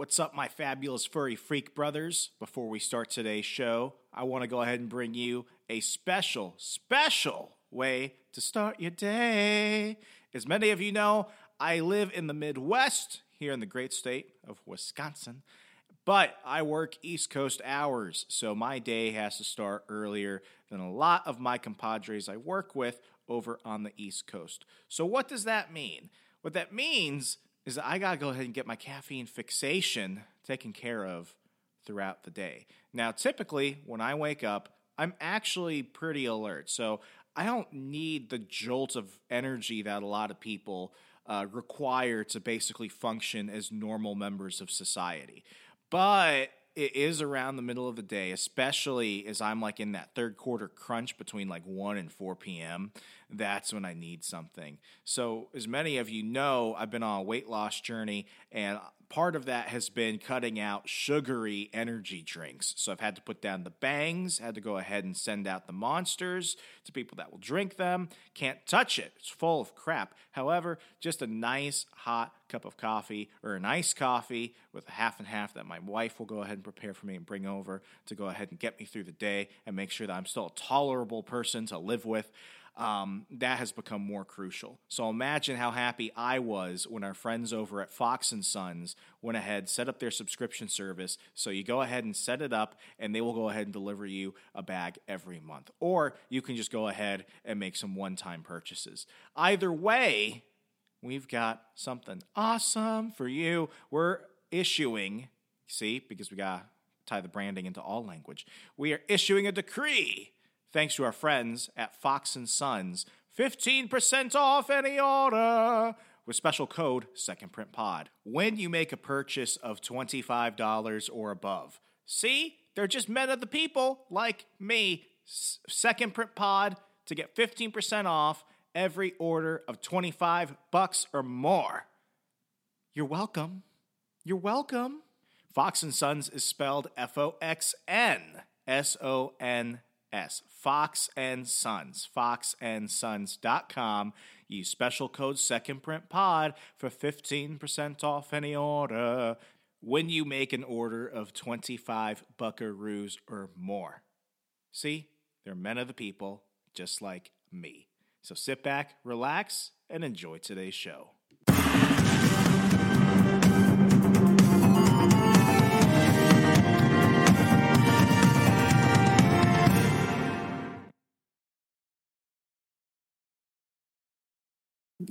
What's up, my fabulous furry freak brothers? Before we start today's show, I want to go ahead and bring you a special, special way to start your day. As many of you know, I live in the Midwest here in the great state of Wisconsin, but I work East Coast hours, so my day has to start earlier than a lot of my compadres I work with over on the East Coast. So, what does that mean? What that means is that I got to go ahead and get my caffeine fixation taken care of throughout the day. Now, typically, when I wake up, I'm actually pretty alert. So I don't need the jolt of energy that a lot of people uh, require to basically function as normal members of society. But it is around the middle of the day, especially as I'm like in that third quarter crunch between like 1 and 4 p.m. That's when I need something. So, as many of you know, I've been on a weight loss journey, and part of that has been cutting out sugary energy drinks. So I've had to put down the bangs, had to go ahead and send out the monsters to people that will drink them. Can't touch it, it's full of crap. However, just a nice hot cup of coffee or an iced coffee with a half and half that my wife will go ahead and prepare for me and bring over to go ahead and get me through the day and make sure that I'm still a tolerable person to live with um, that has become more crucial. So imagine how happy I was when our friends over at Fox and Sons went ahead, set up their subscription service. So you go ahead and set it up, and they will go ahead and deliver you a bag every month. Or you can just go ahead and make some one time purchases. Either way, we've got something awesome for you. We're issuing, see, because we got tie the branding into all language, we are issuing a decree thanks to our friends at Fox and Sons. 15% off any order with special code Second Print Pod when you make a purchase of $25 or above. See? They're just men of the people like me. Second Print Pod to get 15% off every order of 25 bucks or more. You're welcome. You're welcome. Fox and Sons is spelled F O X N S O N S. Fox and Sons. FoxandSons.com. Use special code Second Print Pod for 15% off any order when you make an order of 25 buckaroos or more. See, they're men of the people, just like me. So sit back, relax, and enjoy today's show.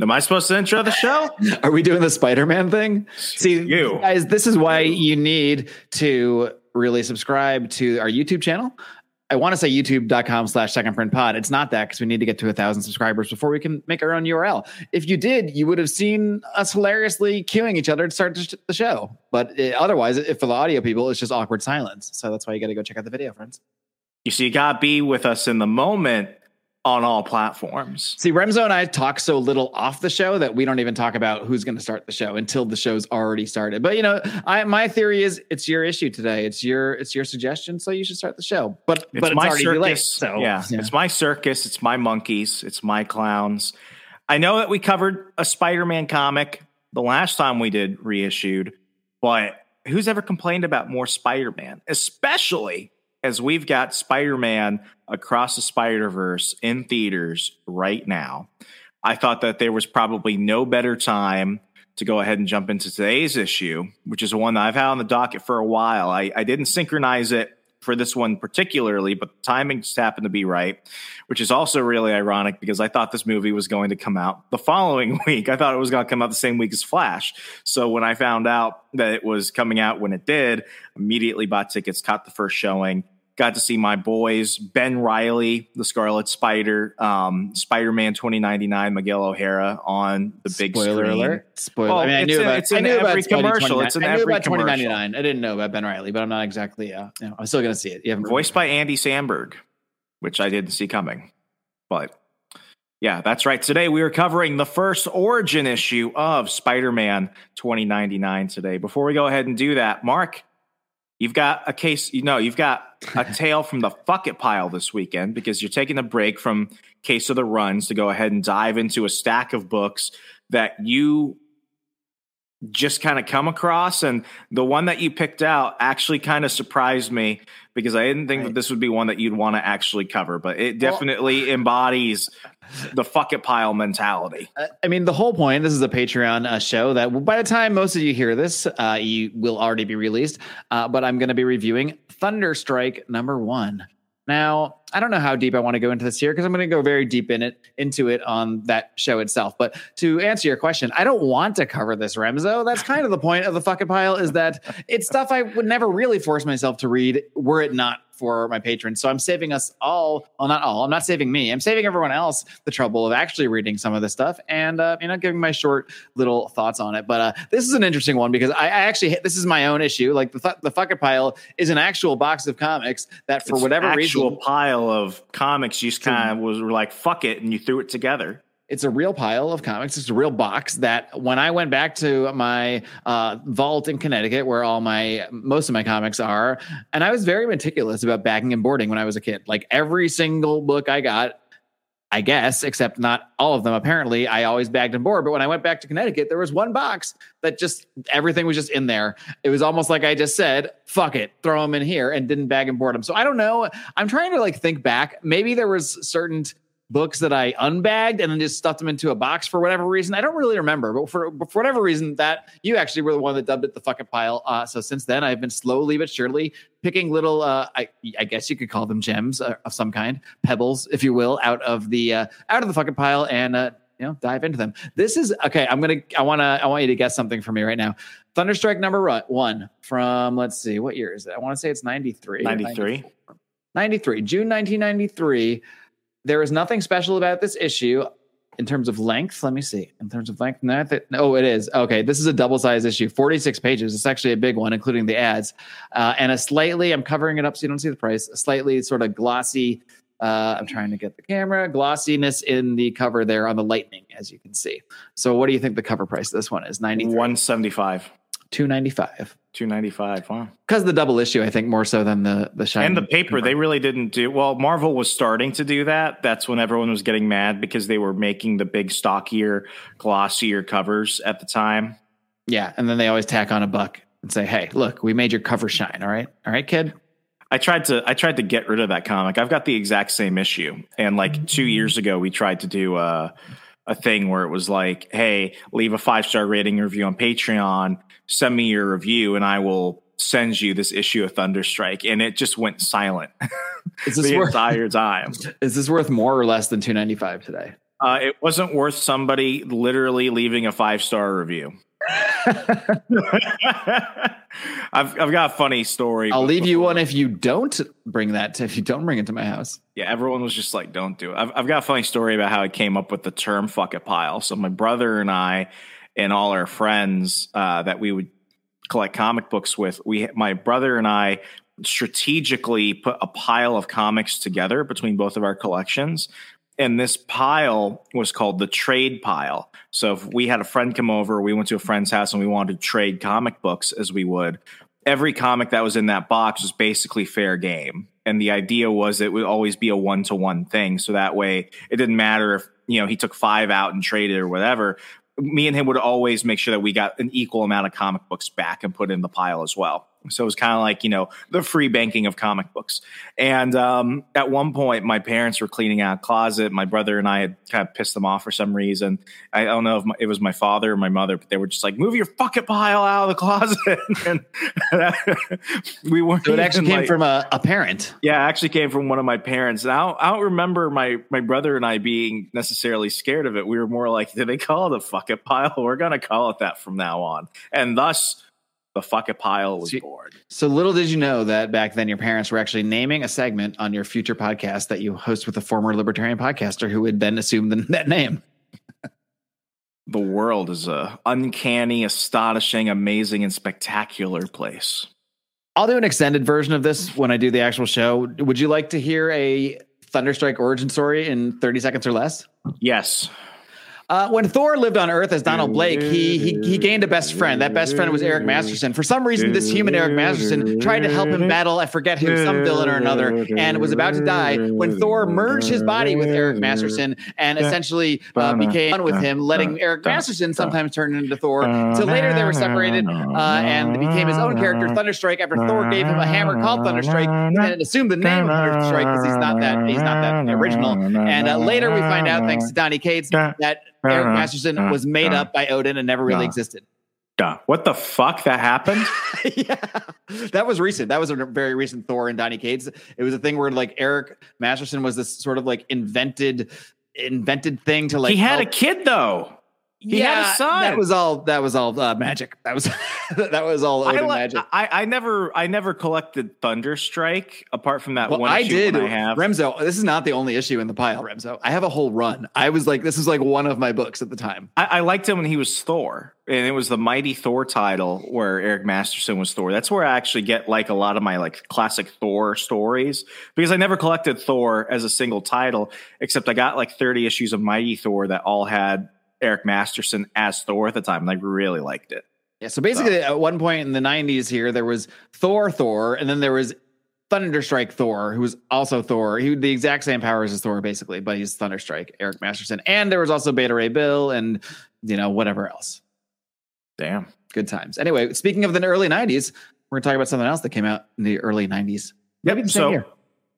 Am I supposed to intro the show? Are we doing the Spider Man thing? See, you guys, this is why you need to really subscribe to our YouTube channel. I want to say youtube.com slash second print pod. It's not that because we need to get to a thousand subscribers before we can make our own URL. If you did, you would have seen us hilariously queuing each other to start the show. But it, otherwise, if for the audio people, it's just awkward silence. So that's why you got to go check out the video, friends. You see, you got to be with us in the moment on all platforms. See, Remso and I talk so little off the show that we don't even talk about who's going to start the show until the show's already started. But you know, I my theory is it's your issue today. It's your it's your suggestion, so you should start the show. But it's but my it's circus. Late, so yeah, yeah, it's my circus. It's my monkeys. It's my clowns. I know that we covered a Spider-Man comic the last time we did reissued, but who's ever complained about more Spider-Man, especially as we've got Spider Man across the Spider Verse in theaters right now, I thought that there was probably no better time to go ahead and jump into today's issue, which is one that I've had on the docket for a while. I, I didn't synchronize it for this one particularly, but the timing just happened to be right, which is also really ironic because I thought this movie was going to come out the following week. I thought it was going to come out the same week as Flash. So when I found out that it was coming out when it did, immediately bought tickets, caught the first showing got to see my boys Ben Reilly, the Scarlet Spider, um, Spider Man twenty ninety nine, Miguel O'Hara on the big Spoiler screen. alert! Spoiler. Well, I mean, I it's knew in- about. it's in I knew every commercial. It's in I knew every about twenty commercial. ninety nine. I didn't know about Ben Reilly, but I'm not exactly. Uh, you know, I'm still gonna see it. You voiced by Andy Samberg, which I didn't see coming. But yeah, that's right. Today we are covering the first origin issue of Spider Man 2099 today. Before we go ahead and do that, Mark, you've got a case, you know, you've got a tale from the fuck it pile this weekend because you're taking a break from Case of the Runs to go ahead and dive into a stack of books that you just kind of come across. And the one that you picked out actually kind of surprised me because I didn't think that this would be one that you'd want to actually cover, but it Well- definitely embodies the fuck it pile mentality. Uh, I mean, the whole point. This is a Patreon uh, show that by the time most of you hear this, uh, you will already be released. Uh, but I'm going to be reviewing Thunderstrike number one. Now, I don't know how deep I want to go into this here because I'm going to go very deep in it into it on that show itself. But to answer your question, I don't want to cover this Remso. That's kind of the point of the fucking pile is that it's stuff I would never really force myself to read were it not for my patrons. So I'm saving us all, well, not all. I'm not saving me. I'm saving everyone else the trouble of actually reading some of this stuff and uh, you know giving my short little thoughts on it. But uh, this is an interesting one because I, I actually this is my own issue. Like the th- the fucking pile is an actual box of comics that for It's whatever an actual reason pile of comics you just kind of was were like fuck it and you threw it together. It's a real pile of comics. It's a real box that when I went back to my uh, vault in Connecticut, where all my most of my comics are, and I was very meticulous about bagging and boarding when I was a kid. Like every single book I got, I guess, except not all of them. Apparently, I always bagged and board. But when I went back to Connecticut, there was one box that just everything was just in there. It was almost like I just said, "Fuck it, throw them in here," and didn't bag and board them. So I don't know. I'm trying to like think back. Maybe there was certain books that I unbagged and then just stuffed them into a box for whatever reason. I don't really remember, but for, but for whatever reason, that you actually were the one that dubbed it the fucking pile. Uh, so since then, I've been slowly but surely picking little, uh, I, I guess you could call them gems uh, of some kind, pebbles, if you will, out of the uh, out of the fucking pile and. Uh, you know, dive into them. This is okay. I'm gonna. I want to. I want you to guess something for me right now. Thunderstrike number one from. Let's see. What year is it? I want to say it's 93. 93. 93, June 1993. There is nothing special about this issue in terms of length. Let me see. In terms of length, no, th- oh, it is. Okay, this is a double size issue, 46 pages. It's actually a big one, including the ads. Uh, and a slightly, I'm covering it up so you don't see the price, a slightly sort of glossy. Uh, I'm trying to get the camera glossiness in the cover there on the lightning, as you can see. So, what do you think the cover price of this one is? 93, 175. 295. 295. Wow. Because the double issue, I think, more so than the the shiny And the paper, they really didn't do well. Marvel was starting to do that. That's when everyone was getting mad because they were making the big, stockier, glossier covers at the time. Yeah, and then they always tack on a buck and say, "Hey, look, we made your cover shine. All right, all right, kid." I tried to I tried to get rid of that comic. I've got the exact same issue. And like two years ago, we tried to do a a thing where it was like, hey, leave a five star rating review on Patreon, send me your review, and I will send you this issue of Thunderstrike. And it just went silent Is this the worth entire time. is this worth more or less than two ninety five today? Uh, it wasn't worth somebody literally leaving a five star review. I've I've got a funny story. I'll leave you one if you don't bring that. To, if you don't bring it to my house, Yeah, everyone was just like, "Don't do it." I've, I've got a funny story about how I came up with the term "fuck it pile." So my brother and I, and all our friends uh, that we would collect comic books with, we my brother and I strategically put a pile of comics together between both of our collections. And this pile was called the trade pile. So if we had a friend come over, we went to a friend's house and we wanted to trade comic books as we would, every comic that was in that box was basically fair game. And the idea was it would always be a one to one thing. So that way it didn't matter if, you know, he took five out and traded or whatever. Me and him would always make sure that we got an equal amount of comic books back and put in the pile as well. So it was kind of like, you know, the free banking of comic books. And um, at one point, my parents were cleaning out a closet. My brother and I had kind of pissed them off for some reason. I don't know if my, it was my father or my mother, but they were just like, move your fucking pile out of the closet. and we weren't. So it actually came like- from a, a parent. yeah, it actually came from one of my parents. And I don't, I don't remember my, my brother and I being necessarily scared of it. We were more like, did they call it a fuck it pile? We're going to call it that from now on. And thus, the fuck a pile was See- born. So little did you know that back then your parents were actually naming a segment on your future podcast that you host with a former libertarian podcaster who would then assume the, that name. The world is a uncanny, astonishing, amazing, and spectacular place. I'll do an extended version of this when I do the actual show. Would you like to hear a Thunderstrike origin story in 30 seconds or less? Yes. Uh, when Thor lived on Earth as Donald Blake, he, he he gained a best friend. That best friend was Eric Masterson. For some reason, this human Eric Masterson tried to help him battle, I forget who, some villain or another, and was about to die when Thor merged his body with Eric Masterson and essentially uh, became one with him, letting Eric Masterson sometimes turn into Thor. So later they were separated uh, and became his own character, Thunderstrike, after Thor gave him a hammer called Thunderstrike and assumed the name of Thunderstrike because he's not that he's not that original. And uh, later we find out, thanks to Donny Cates, that Eric Masterson was made up by Odin and never really existed. Duh. What the fuck that happened? yeah, that was recent. That was a very recent Thor and Donny Cates. It was a thing where like Eric Masterson was this sort of like invented, invented thing to like. he had a kid though. He had a son. That was all. That was all uh, magic. That was that was all I, Odin li- magic. I I never I never collected Thunderstrike apart from that Well, one I issue did. I have. Remso, this is not the only issue in the pile, Remso. I have a whole run. I was like, this is like one of my books at the time. I, I liked him when he was Thor, and it was the Mighty Thor title where Eric Masterson was Thor. That's where I actually get like a lot of my like classic Thor stories because I never collected Thor as a single title, except I got like 30 issues of Mighty Thor that all had Eric Masterson as Thor at the time, and I really liked it. Yeah. So basically, at one point in the '90s, here there was Thor, Thor, and then there was Thunderstrike Thor, who was also Thor. He had the exact same powers as Thor, basically, but he's Thunderstrike, Eric Masterson, and there was also Beta Ray Bill, and you know whatever else. Damn. Good times. Anyway, speaking of the early '90s, we're gonna talk about something else that came out in the early '90s. Maybe the same So, year.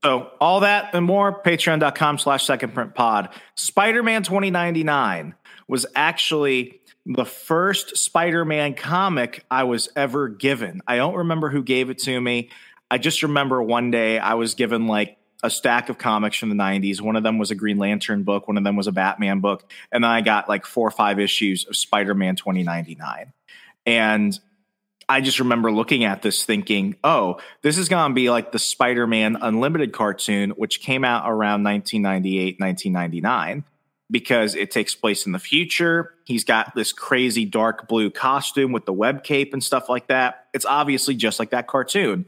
so all that and more, patreon.com slash second print pod. Spider-Man 2099 was actually the first Spider-Man comic I was ever given. I don't remember who gave it to me. I just remember one day I was given like a stack of comics from the 90s. One of them was a Green Lantern book, one of them was a Batman book, and then I got like four or five issues of Spider-Man 2099. And I just remember looking at this thinking, oh, this is going to be like the Spider Man Unlimited cartoon, which came out around 1998, 1999, because it takes place in the future. He's got this crazy dark blue costume with the web cape and stuff like that. It's obviously just like that cartoon.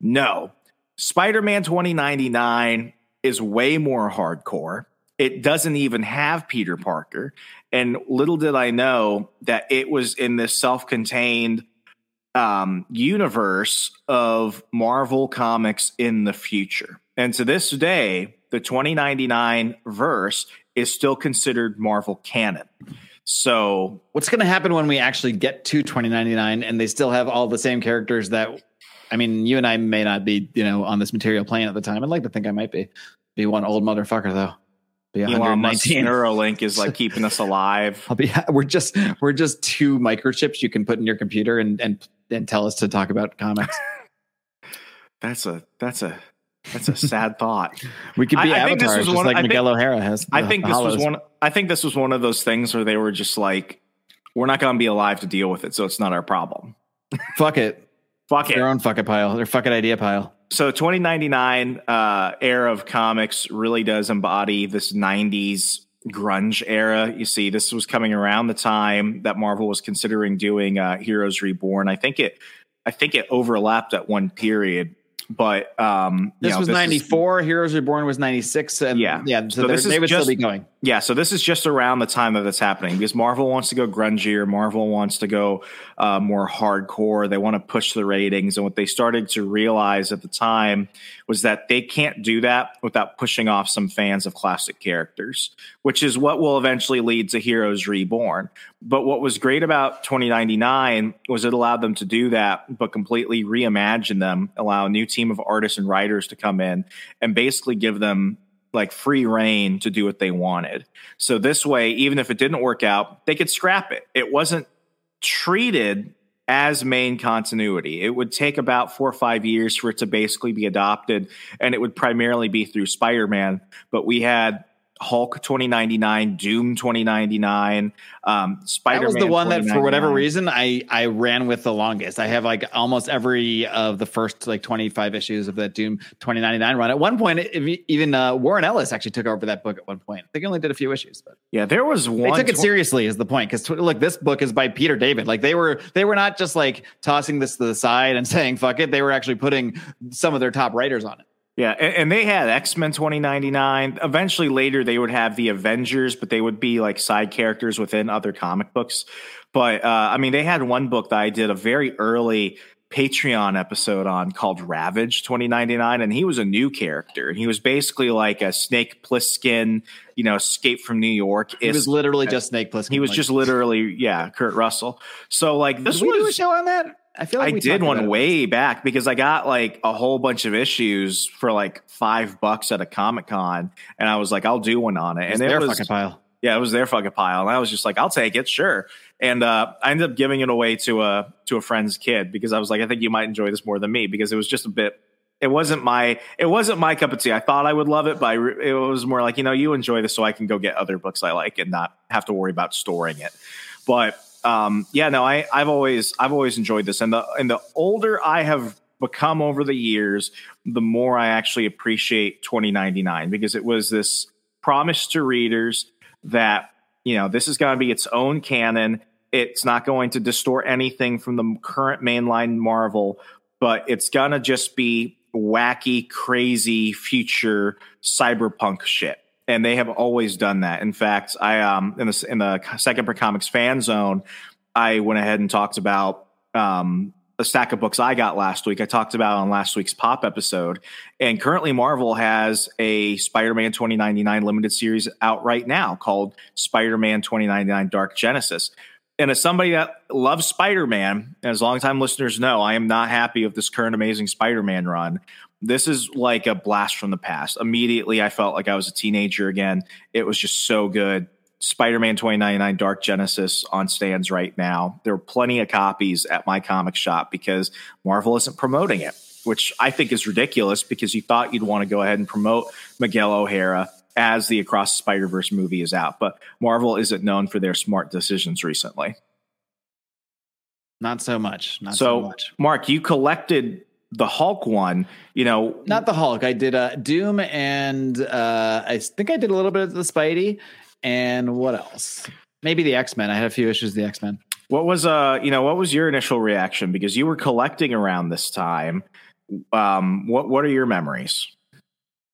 No, Spider Man 2099 is way more hardcore. It doesn't even have Peter Parker. And little did I know that it was in this self contained um, universe of Marvel comics in the future. And to this day, the 2099 verse is still considered Marvel canon. So What's going to happen when we actually get to 2099 and they still have all the same characters that I mean, you and I may not be, you know, on this material plane at the time. I'd like to think I might be. Be one old motherfucker though. Be Elon Musk's 119. Neuralink is like keeping us alive. I'll be we're just we're just two microchips you can put in your computer and and and tell us to talk about comics. That's a that's a that's a sad thought. We could be I- I think avatars just one- like I think- Miguel O'Hara has. I think this was one I think this was one of those things where they were just like we're not going to be alive to deal with it, so it's not our problem. Fuck it. Fuck it. Their own fuck it pile. Their fucking idea pile. so 2099 uh, era of comics really does embody this 90s grunge era you see this was coming around the time that marvel was considering doing uh, heroes reborn i think it i think it overlapped at one period but um you This know, was is- 94. Heroes Reborn was 96. And Yeah. Yeah. So, So this is they would just- still be going. Yeah, so this is just around the time that it's happening because Marvel wants to go grungier. Marvel wants to go uh, more hardcore. They want to push the ratings. And what they started to realize at the time was that they can't do that without pushing off some fans of classic characters, which is what will eventually lead to Heroes Reborn. But what was great about 2099 was it allowed them to do that, but completely reimagine them, allow a new team of artists and writers to come in and basically give them like free reign to do what they wanted. So this way, even if it didn't work out, they could scrap it. It wasn't treated as main continuity. It would take about four or five years for it to basically be adopted, and it would primarily be through Spider Man. But we had Hulk 2099, Doom 2099, um, Spider. Man. That was the one that, for whatever reason, I I ran with the longest. I have like almost every of the first like 25 issues of that Doom 2099 run. At one point, even uh, Warren Ellis actually took over that book. At one point, I think he only did a few issues, but yeah, there was one. They took it seriously, is the point. Because look, this book is by Peter David. Like they were they were not just like tossing this to the side and saying fuck it. They were actually putting some of their top writers on it. Yeah, and, and, they had X Men 2099. Eventually, later, they would have the Avengers, but they would be like side characters within other comic books. But uh, I mean, they had one book that I did a very early Patreon episode on called Ravage 2099, and he was a new character. And he was basically like a Snake Plissken, you know, escape from New York. He was literally just Snake Plissken. He was like. just literally, yeah, Kurt Russell. So, like, this did was. do a show on that? I feel like I did one way back because I got like a whole bunch of issues for like five bucks at a Comic Con, and I was like, I'll do one on it. and it was their fucking pile. Yeah, it was their fucking pile, and I was just like, I'll take it, sure. And uh, I ended up giving it away to a to a friend's kid because I was like, I think you might enjoy this more than me because it was just a bit. It wasn't my it wasn't my cup of tea. I thought I would love it, but I, it was more like you know you enjoy this, so I can go get other books I like and not have to worry about storing it. But um, yeah, no, I, I've always I've always enjoyed this, and the and the older I have become over the years, the more I actually appreciate 2099 because it was this promise to readers that you know this is going to be its own canon. It's not going to distort anything from the current mainline Marvel, but it's gonna just be wacky, crazy future cyberpunk shit and they have always done that. In fact, I um in the in the Second Print Comics fan zone, I went ahead and talked about um a stack of books I got last week. I talked about on last week's pop episode, and currently Marvel has a Spider-Man 2099 limited series out right now called Spider-Man 2099 Dark Genesis. And as somebody that loves Spider-Man, as long-time listeners know, I am not happy with this current Amazing Spider-Man run this is like a blast from the past. Immediately, I felt like I was a teenager again. It was just so good. Spider Man 2099 Dark Genesis on stands right now. There are plenty of copies at my comic shop because Marvel isn't promoting it, which I think is ridiculous because you thought you'd want to go ahead and promote Miguel O'Hara as the Across the Spider Verse movie is out. But Marvel isn't known for their smart decisions recently. Not so much. Not so, so much. Mark, you collected the Hulk one, you know, not the Hulk. I did uh, Doom, and uh, I think I did a little bit of the Spidey, and what else? Maybe the X Men. I had a few issues the X Men. What was uh, you know, what was your initial reaction because you were collecting around this time? Um, what what are your memories?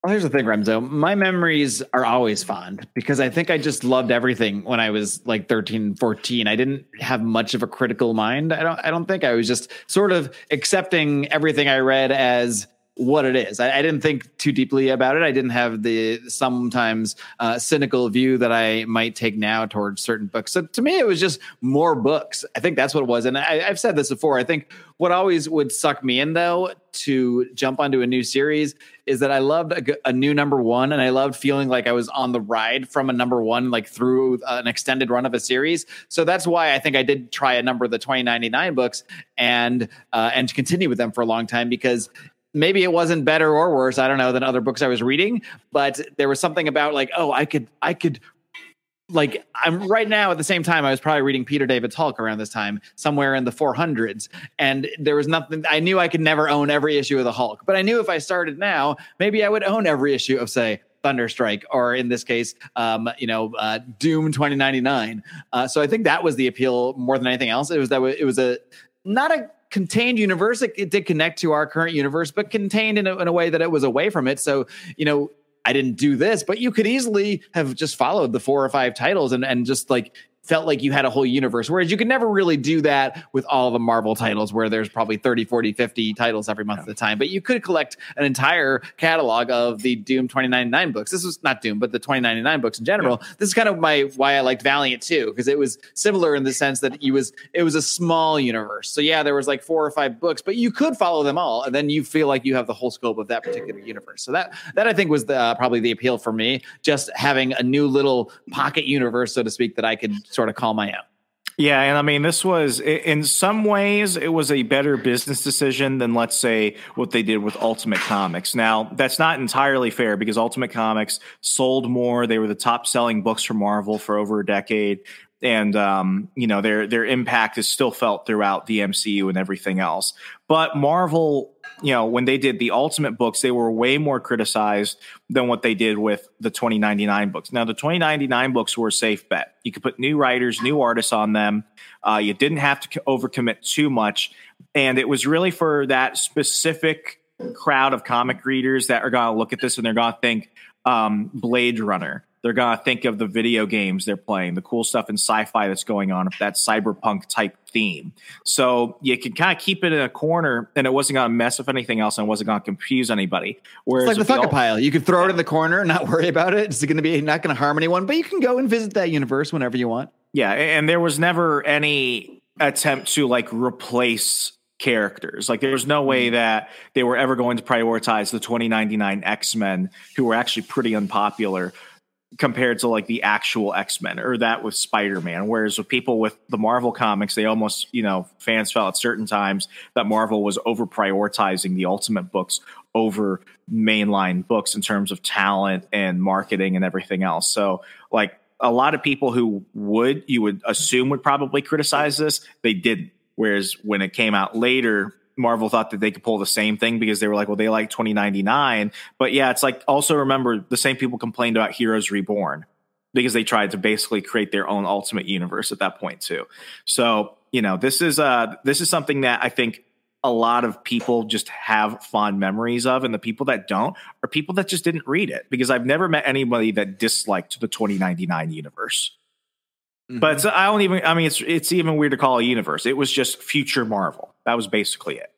Well, here's the thing, Remso. My memories are always fond because I think I just loved everything when I was like 13, 14. I didn't have much of a critical mind. I don't I don't think I was just sort of accepting everything I read as what it is. I, I, didn't think too deeply about it. I didn't have the sometimes uh, cynical view that I might take now towards certain books. So to me, it was just more books. I think that's what it was. And I, I've said this before. I think what always would suck me in though to jump onto a new series is that I loved a, a, new number one, and I loved feeling like I was on the ride from a number one, like through an extended run of a series. So that's why I think I did try a number of the 2099 books and uh, and to continue with them for a long time because maybe it wasn't better or worse i don't know than other books i was reading but there was something about like oh i could i could like i'm right now at the same time i was probably reading peter david's hulk around this time somewhere in the 400s and there was nothing i knew i could never own every issue of the hulk but i knew if i started now maybe i would own every issue of say Thunderstrike, or in this case, um, you know, uh, Doom 2099. Uh, so I think that was the appeal more than anything else. It was that it was a not a contained universe. It, it, did connect to our current universe, but contained in a, in a way that it was away from it. So, you know, I didn't do this, but you could easily have just followed the four or five titles and, and just like felt like you had a whole universe. Whereas you could never really do that with all the marvel titles where there's probably 30 40 50 titles every month at the time. But you could collect an entire catalog of the doom 2099 books. This was not doom but the 2099 books in general. Yeah. this is kind of my why i liked valiant too because it was similar in the sense that it was it was a small universe. So yeah there was like four or five books but you could follow them all and then you feel like you have the whole scope of that particular universe. So that that i think was the, uh, probably the appeal for me just having a new little pocket universe so to speak that i could sort of call my own. Yeah, and I mean, this was in some ways it was a better business decision than let's say what they did with Ultimate Comics. Now, that's not entirely fair because Ultimate Comics sold more; they were the top-selling books for Marvel for over a decade, and um, you know their their impact is still felt throughout the MCU and everything else. But Marvel, you know, when they did the Ultimate books, they were way more criticized than what they did with the 2099 books. Now, the 2099 books were a safe bet. You could put new writers, new artists on them. Uh, you didn't have to overcommit too much, and it was really for that specific crowd of comic readers that are going to look at this and they're going to think um, Blade Runner they're going to think of the video games they're playing, the cool stuff in sci-fi that's going on, that cyberpunk type theme. So you can kind of keep it in a corner, and it wasn't going to mess with anything else, and wasn't going to confuse anybody. Whereas it's like the fuck pile, you could throw it in the corner, and not worry about it. It's going to be not going to harm anyone, but you can go and visit that universe whenever you want. Yeah, and there was never any attempt to like replace characters. Like there's no way mm-hmm. that they were ever going to prioritize the 2099 X-Men who were actually pretty unpopular compared to like the actual X-Men or that with Spider-Man. Whereas with people with the Marvel comics, they almost, you know, fans felt at certain times that Marvel was over prioritizing the ultimate books over mainline books in terms of talent and marketing and everything else. So like a lot of people who would you would assume would probably criticize this, they didn't. Whereas when it came out later, Marvel thought that they could pull the same thing because they were like, well, they like 2099. But yeah, it's like also remember the same people complained about Heroes Reborn because they tried to basically create their own ultimate universe at that point too. So, you know, this is uh this is something that I think a lot of people just have fond memories of and the people that don't are people that just didn't read it because I've never met anybody that disliked the 2099 universe. Mm-hmm. But I don't even. I mean, it's it's even weird to call a universe. It was just future Marvel. That was basically it.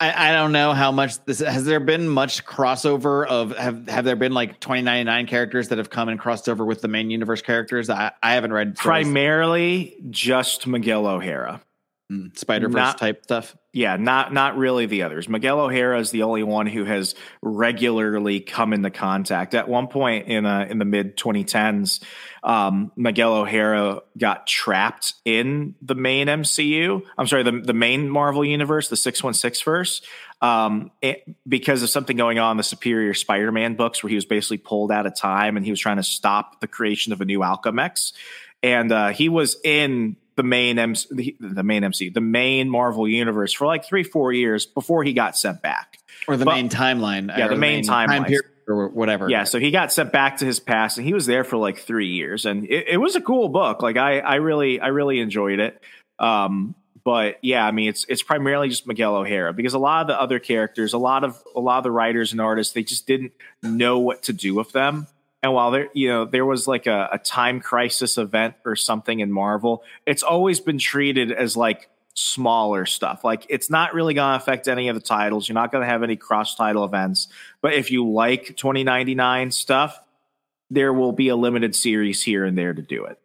I, I, don't know how much this has there been much crossover of have have there been like 2099 characters that have come and crossed over with the main universe characters? I, I haven't read stories. primarily just Miguel O'Hara. Spider Verse type stuff. Yeah, not not really the others. Miguel O'Hara is the only one who has regularly come into contact. At one point in uh, in the mid 2010s, um, Miguel O'Hara got trapped in the main MCU. I'm sorry, the the main Marvel universe, the 616 verse, um, it, because of something going on in the Superior Spider-Man books, where he was basically pulled out of time and he was trying to stop the creation of a new Alchemax, and uh, he was in the main MC, the, the main MC, the main Marvel universe for like three, four years before he got sent back. Or the but, main timeline. Yeah, the, main, main timeline. Time or whatever. Yeah, so he got sent back to his past, and he was there for like three years, and it, it was a cool book. Like I, I really, I really enjoyed it. Um, but yeah, I mean, it's it's primarily just Miguel O'Hara because a lot of the other characters, a lot of a lot of the writers and artists, they just didn't know what to do with them. And while there, you know, there was like a, a time crisis event or something in Marvel, it's always been treated as like smaller stuff. Like it's not really going to affect any of the titles. You're not going to have any cross title events. But if you like 2099 stuff, there will be a limited series here and there to do it.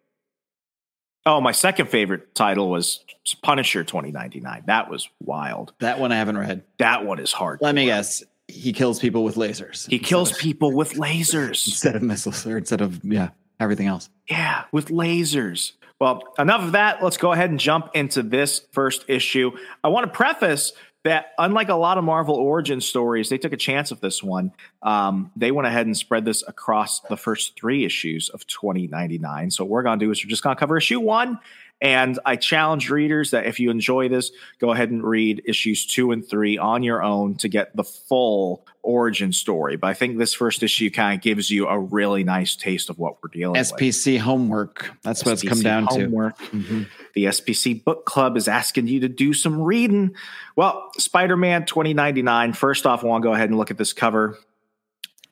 Oh, my second favorite title was Punisher 2099. That was wild. That one I haven't read. That one is hard. Let me guess he kills people with lasers. He kills of, people with lasers instead of missiles or instead of yeah everything else. Yeah, with lasers. Well, enough of that. Let's go ahead and jump into this first issue. I want to preface that unlike a lot of Marvel origin stories, they took a chance with this one. Um, they went ahead and spread this across the first three issues of 2099. So what we're going to do is we're just going to cover issue one and I challenge readers that if you enjoy this, go ahead and read issues two and three on your own to get the full origin story. But I think this first issue kind of gives you a really nice taste of what we're dealing SPC with. SPC homework. That's SPC what it's come down homework. to. Mm-hmm. The SPC Book Club is asking you to do some reading. Well, Spider Man 2099. First off, I want to go ahead and look at this cover.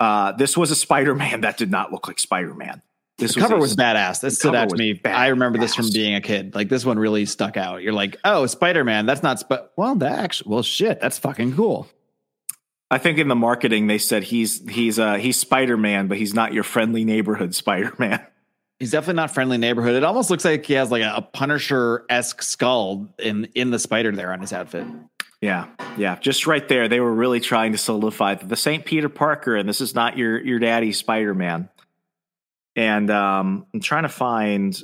Uh, this was a Spider Man that did not look like Spider Man. This the cover a- was badass. This stood out to was me. I remember this from being a kid. Like this one really stuck out. You're like, oh, Spider Man. That's not. Sp- well, that actually. Well, shit. That's fucking cool. I think in the marketing they said he's he's uh he's Spider Man, but he's not your friendly neighborhood Spider Man. He's definitely not friendly neighborhood. It almost looks like he has like a, a Punisher esque skull in in the spider there on his outfit. Yeah, yeah, just right there. They were really trying to solidify that this ain't Peter Parker, and this is not your your daddy Spider Man. And um, I'm trying to find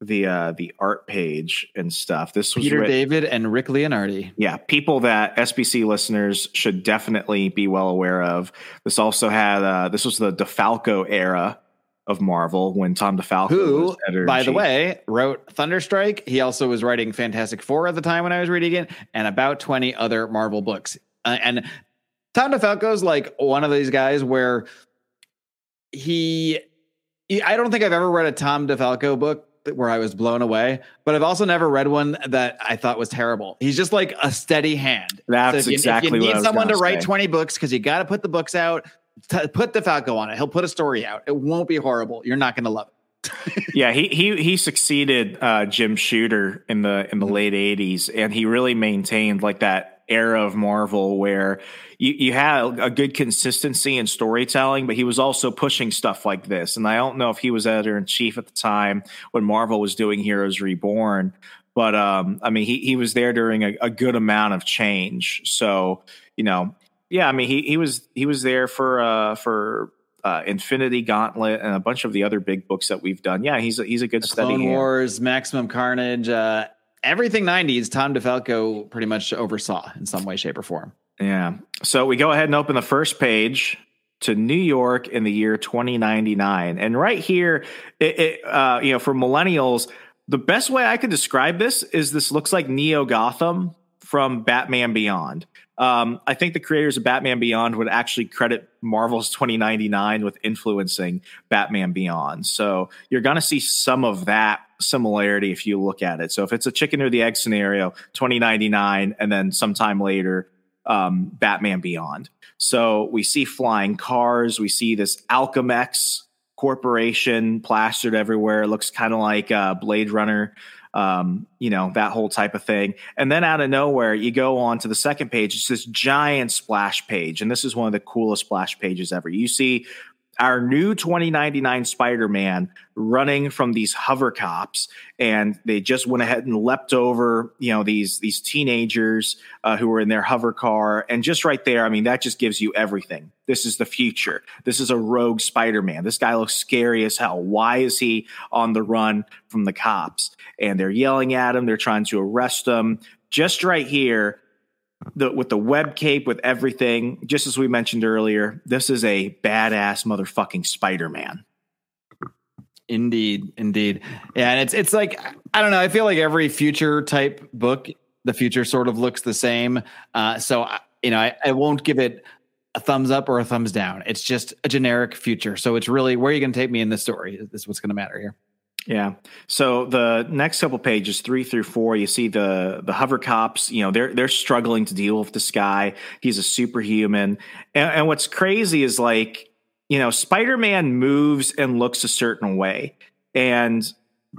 the uh, the art page and stuff. This was Peter writ- David and Rick Leonardi. yeah, people that SPC listeners should definitely be well aware of. This also had uh, this was the DeFalco era of Marvel when Tom DeFalco Who, by the way, wrote Thunderstrike. He also was writing Fantastic Four at the time when I was reading it, and about 20 other Marvel books. Uh, and Tom DeFalco's like one of these guys where he, he- I don't think I've ever read a Tom DeFalco book where I was blown away, but I've also never read one that I thought was terrible. He's just like a steady hand. That's if you, exactly if you what need someone to write say. 20 books because you got to put the books out, t- put DeFalco on it. He'll put a story out. It won't be horrible. You're not going to love it. yeah, he he he succeeded uh, Jim Shooter in the in the late '80s, and he really maintained like that era of Marvel where you you had a good consistency in storytelling, but he was also pushing stuff like this. And I don't know if he was editor in chief at the time when Marvel was doing Heroes Reborn, but um, I mean, he he was there during a, a good amount of change. So you know, yeah, I mean, he he was he was there for uh for. Uh, Infinity Gauntlet and a bunch of the other big books that we've done. Yeah, he's a, he's a good steady Clone hand. Wars, Maximum Carnage, uh, everything 90s, Tom DeFalco pretty much oversaw in some way, shape, or form. Yeah. So we go ahead and open the first page to New York in the year 2099. And right here, it, it, uh, you know, for millennials, the best way I could describe this is this looks like Neo Gotham from Batman Beyond. Um, I think the creators of Batman Beyond would actually credit Marvel's 2099 with influencing Batman Beyond. So you're going to see some of that similarity if you look at it. So if it's a chicken or the egg scenario, 2099, and then sometime later, um, Batman Beyond. So we see flying cars. We see this Alchemax corporation plastered everywhere. It looks kind of like uh, Blade Runner, um, you know, that whole type of thing. And then out of nowhere, you go on to the second page. It's this giant splash page. And this is one of the coolest splash pages ever. You see our new 2099 Spider-Man running from these hover cops, and they just went ahead and leapt over, you know, these these teenagers uh, who were in their hover car, and just right there, I mean, that just gives you everything. This is the future. This is a rogue Spider-Man. This guy looks scary as hell. Why is he on the run from the cops? And they're yelling at him. They're trying to arrest him. Just right here, the with the web cape with everything just as we mentioned earlier this is a badass motherfucking spider-man Indeed, indeed. Yeah, and it's it's like I don't know. I feel like every future type book, the future sort of looks the same. Uh, so I- you know, I, I won't give it a thumbs up or a thumbs down. It's just a generic future. So it's really where are you going to take me in this story? Is what's going to matter here. Yeah. So the next couple pages three through four you see the the hover cops you know they're they're struggling to deal with this guy. He's a superhuman. And, and what's crazy is like you know spider-man moves and looks a certain way. And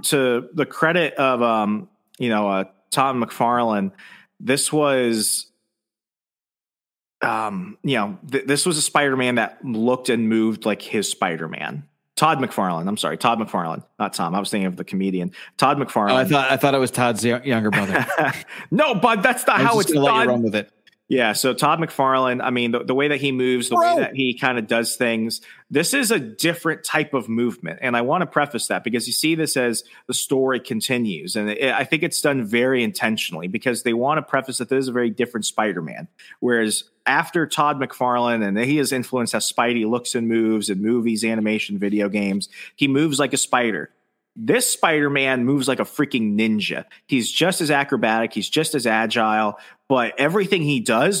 to the credit of um you know uh, tom mcfarlane this was um, you know, th- this was a Spider-Man that looked and moved like his Spider-Man. Todd McFarlane. I'm sorry, Todd McFarlane, not Tom. I was thinking of the comedian Todd McFarlane. Oh, I thought I thought it was Todd's younger brother. no, bud, that's not how it's gonna let you done. run with it. Yeah, so Todd McFarlane, I mean, the, the way that he moves, the Bro. way that he kind of does things, this is a different type of movement. And I want to preface that because you see this as the story continues. And it, I think it's done very intentionally because they want to preface that this is a very different Spider Man. Whereas after Todd McFarlane, and he has influenced how Spidey looks and moves in movies, animation, video games, he moves like a spider. This Spider Man moves like a freaking ninja. He's just as acrobatic, he's just as agile, but everything he does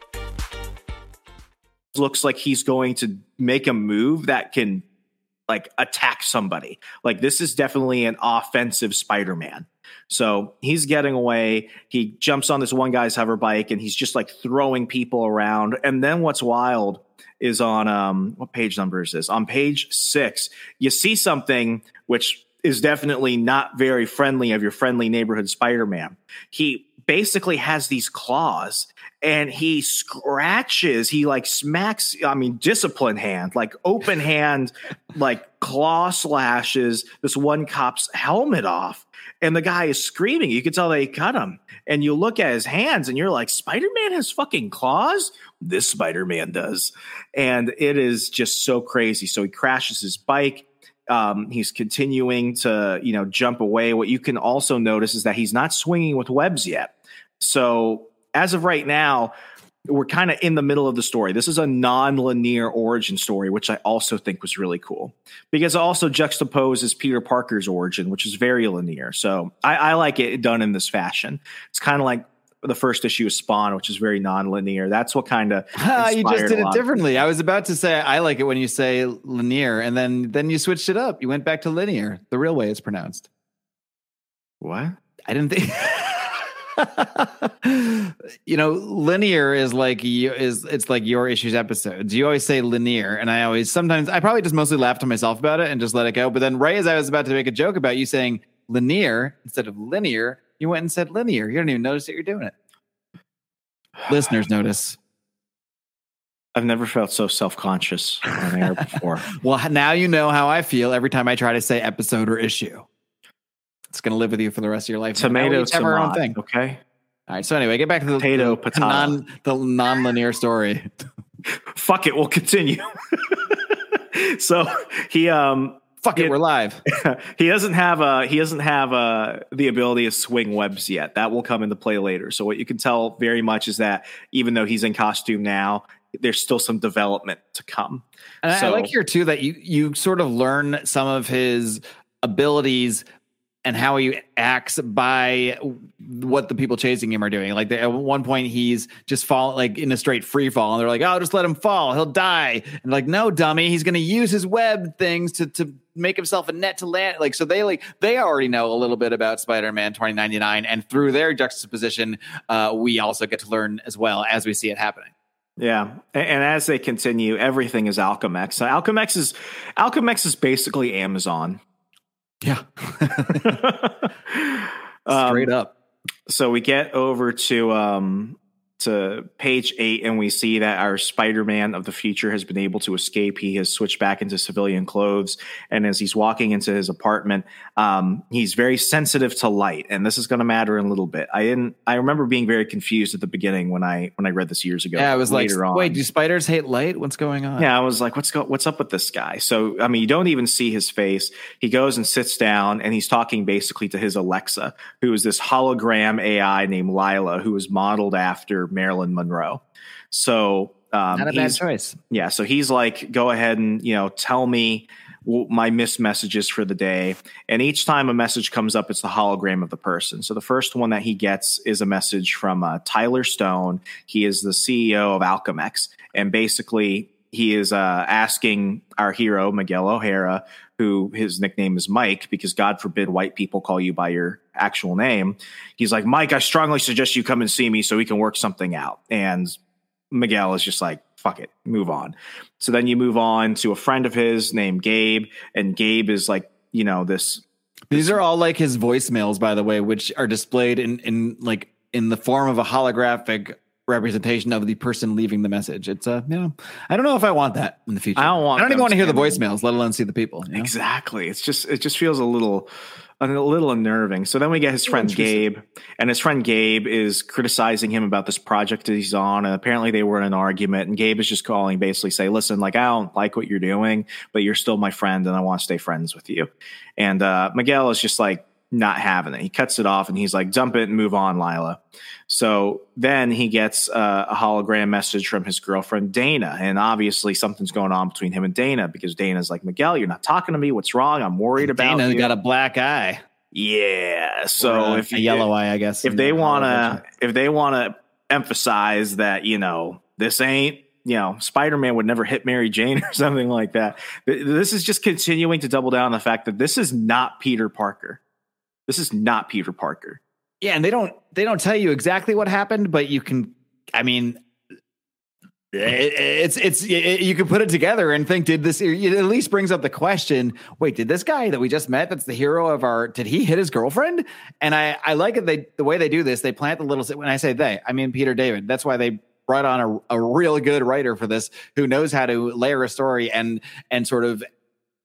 looks like he's going to make a move that can like attack somebody. Like this is definitely an offensive Spider-Man. So he's getting away. He jumps on this one guy's hover bike and he's just like throwing people around. And then what's wild is on um what page number is this? On page six, you see something which is definitely not very friendly of your friendly neighborhood Spider-Man. He basically has these claws and he scratches he like smacks i mean discipline hand like open hand like claw slashes this one cop's helmet off and the guy is screaming. You can tell they cut him. And you look at his hands and you're like spider-man has fucking claws? This spider-man does. And it is just so crazy. So he crashes his bike. Um, he's continuing to you know jump away. What you can also notice is that he's not swinging with webs yet. So as of right now, we're kind of in the middle of the story. This is a non-linear origin story, which I also think was really cool because it also juxtaposes Peter Parker's origin, which is very linear. So I, I like it done in this fashion. It's kind of like the first issue of Spawn, which is very non-linear. That's what kind of you just did it differently. I was about to say I like it when you say linear, and then then you switched it up. You went back to linear, the real way it's pronounced. What? I didn't think. you know, linear is like is it's like your issues episodes. You always say linear, and I always sometimes I probably just mostly laugh to myself about it and just let it go. But then right as I was about to make a joke about you saying linear instead of linear, you went and said linear. You don't even notice that you're doing it. Listeners notice. I've never felt so self conscious on air before. well, now you know how I feel every time I try to say episode or issue. It's going to live with you for the rest of your life. Tomato, tomato, our own thing. Okay. All right. So anyway, get back to the potato, the, potato. non the non-linear story. Fuck it, we'll continue. so he um fuck it, we're live. he doesn't have uh he doesn't have uh the ability to swing webs yet. That will come into play later. So what you can tell very much is that even though he's in costume now, there's still some development to come. And so, I like here too that you you sort of learn some of his abilities and how he acts by what the people chasing him are doing. Like at one point, he's just falling like in a straight free fall, and they're like, "Oh, just let him fall; he'll die." And like, no, dummy, he's going to use his web things to to make himself a net to land. Like, so they like they already know a little bit about Spider-Man 2099, and through their juxtaposition, uh, we also get to learn as well as we see it happening. Yeah, and, and as they continue, everything is Alchemax. So Alchemax is Alchemax is basically Amazon. Yeah. Straight um, up. So we get over to um, to page eight and we see that our Spider-Man of the future has been able to escape. He has switched back into civilian clothes, and as he's walking into his apartment, um, he's very sensitive to light, and this is going to matter in a little bit. I didn't. I remember being very confused at the beginning when I when I read this years ago. Yeah, I was like, on. wait, do spiders hate light? What's going on? Yeah, I was like, what's go- what's up with this guy? So I mean, you don't even see his face. He goes and sits down, and he's talking basically to his Alexa, who is this hologram AI named Lyla, who was modeled after Marilyn Monroe. So um, not a bad choice. Yeah. So he's like, go ahead and you know tell me my missed messages for the day. And each time a message comes up, it's the hologram of the person. So the first one that he gets is a message from uh, Tyler Stone. He is the CEO of Alchemax, and basically he is uh, asking our hero Miguel O'Hara, who his nickname is Mike, because God forbid white people call you by your actual name. He's like, Mike, I strongly suggest you come and see me so we can work something out. And Miguel is just like, fuck it, move on. So then you move on to a friend of his named Gabe, and Gabe is like, you know, this. These are all like his voicemails, by the way, which are displayed in in like in the form of a holographic representation of the person leaving the message. It's a, uh, you know, I don't know if I want that in the future. I don't want. I don't even want to hear the voicemails, let alone see the people. You know? Exactly. It's just it just feels a little a little unnerving. So then we get his friend Gabe, and his friend Gabe is criticizing him about this project that he's on. And apparently they were in an argument, and Gabe is just calling, basically say, "Listen, like I don't like what you're doing, but you're still my friend, and I want to stay friends with you." And uh, Miguel is just like, not having it. He cuts it off and he's like, dump it and move on, Lyla. So then he gets uh, a hologram message from his girlfriend, Dana. And obviously something's going on between him and Dana because Dana's like, Miguel, you're not talking to me. What's wrong? I'm worried about you." Dana you. got a black eye. Yeah. So a, if a yellow eye, I guess. If they want to, if they want to emphasize that, you know, this ain't you know, Spider Man would never hit Mary Jane or something like that. This is just continuing to double down on the fact that this is not Peter Parker. This is not Peter Parker. Yeah, and they don't they don't tell you exactly what happened, but you can. I mean, it's it's it, you can put it together and think, did this? It at least brings up the question. Wait, did this guy that we just met, that's the hero of our, did he hit his girlfriend? And I I like it. They the way they do this, they plant the little. When I say they, I mean Peter David. That's why they brought on a, a real good writer for this who knows how to layer a story and and sort of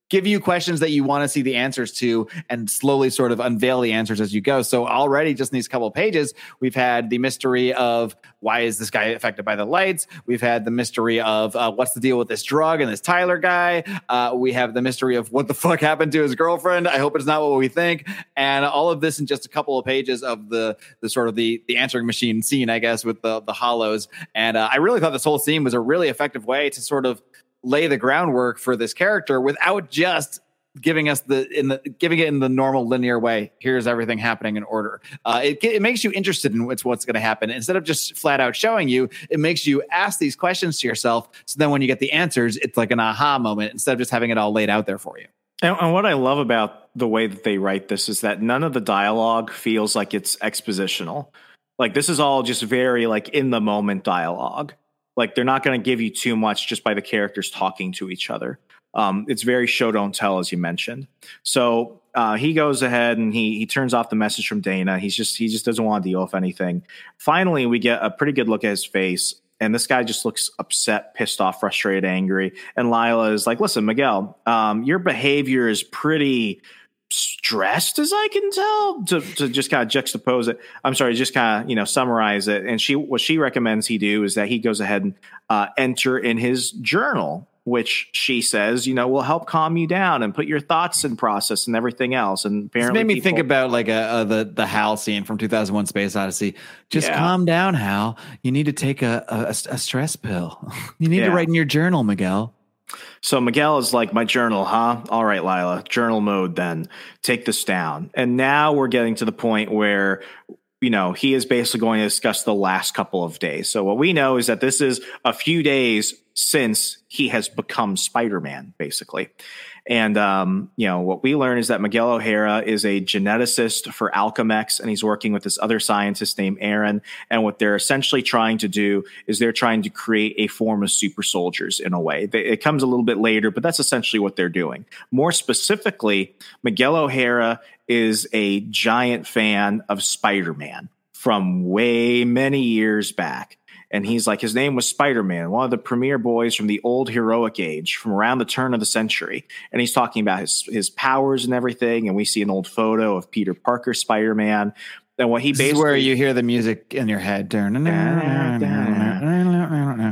give you questions that you want to see the answers to and slowly sort of unveil the answers as you go. So already just in these couple pages, we've had the mystery of why is this guy affected by the lights? We've had the mystery of uh, what's the deal with this drug and this Tyler guy. Uh, we have the mystery of what the fuck happened to his girlfriend. I hope it's not what we think. And all of this in just a couple of pages of the the sort of the the answering machine scene, I guess, with the the hollows. And uh, I really thought this whole scene was a really effective way to sort of lay the groundwork for this character without just giving us the in the giving it in the normal linear way. Here's everything happening in order. Uh, it it makes you interested in what's what's going to happen instead of just flat out showing you. It makes you ask these questions to yourself. So then when you get the answers, it's like an aha moment instead of just having it all laid out there for you. And, and what I love about the way that they write this is that none of the dialogue feels like it's expositional. Like this is all just very like in the moment dialogue. Like they're not going to give you too much just by the characters talking to each other. Um, it's very show don't tell, as you mentioned. So uh, he goes ahead and he he turns off the message from Dana. He's just he just doesn't want to deal with anything. Finally, we get a pretty good look at his face, and this guy just looks upset, pissed off, frustrated, angry. And Lyla is like, "Listen, Miguel, um, your behavior is pretty." Stressed as I can tell to, to just kind of juxtapose it. I'm sorry, just kind of, you know, summarize it. And she, what she recommends he do is that he goes ahead and uh, enter in his journal, which she says, you know, will help calm you down and put your thoughts in process and everything else. And apparently, this made me people, think about like a, a, the the Hal scene from 2001: Space Odyssey. Just yeah. calm down, Hal. You need to take a a, a stress pill. You need yeah. to write in your journal, Miguel. So Miguel is like, my journal, huh? All right, Lyla, journal mode then. Take this down. And now we're getting to the point where, you know, he is basically going to discuss the last couple of days. So what we know is that this is a few days since he has become Spider Man, basically. And um, you know what we learn is that Miguel O'Hara is a geneticist for Alchemax, and he's working with this other scientist named Aaron. And what they're essentially trying to do is they're trying to create a form of super soldiers in a way. It comes a little bit later, but that's essentially what they're doing. More specifically, Miguel O'Hara is a giant fan of Spider Man from way many years back and he's like his name was spider-man one of the premier boys from the old heroic age from around the turn of the century and he's talking about his his powers and everything and we see an old photo of peter parker spider-man and what he this basically is where you hear the music in your head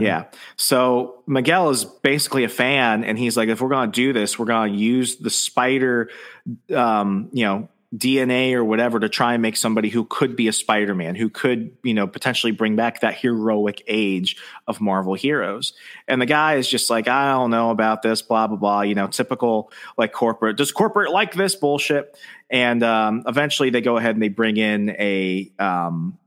yeah so miguel is basically a fan and he's like if we're going to do this we're going to use the spider um, you know DNA or whatever to try and make somebody who could be a Spider-Man, who could, you know, potentially bring back that heroic age of Marvel heroes. And the guy is just like, I don't know about this, blah, blah, blah, you know, typical like corporate, does corporate like this bullshit? And um, eventually they go ahead and they bring in a, um,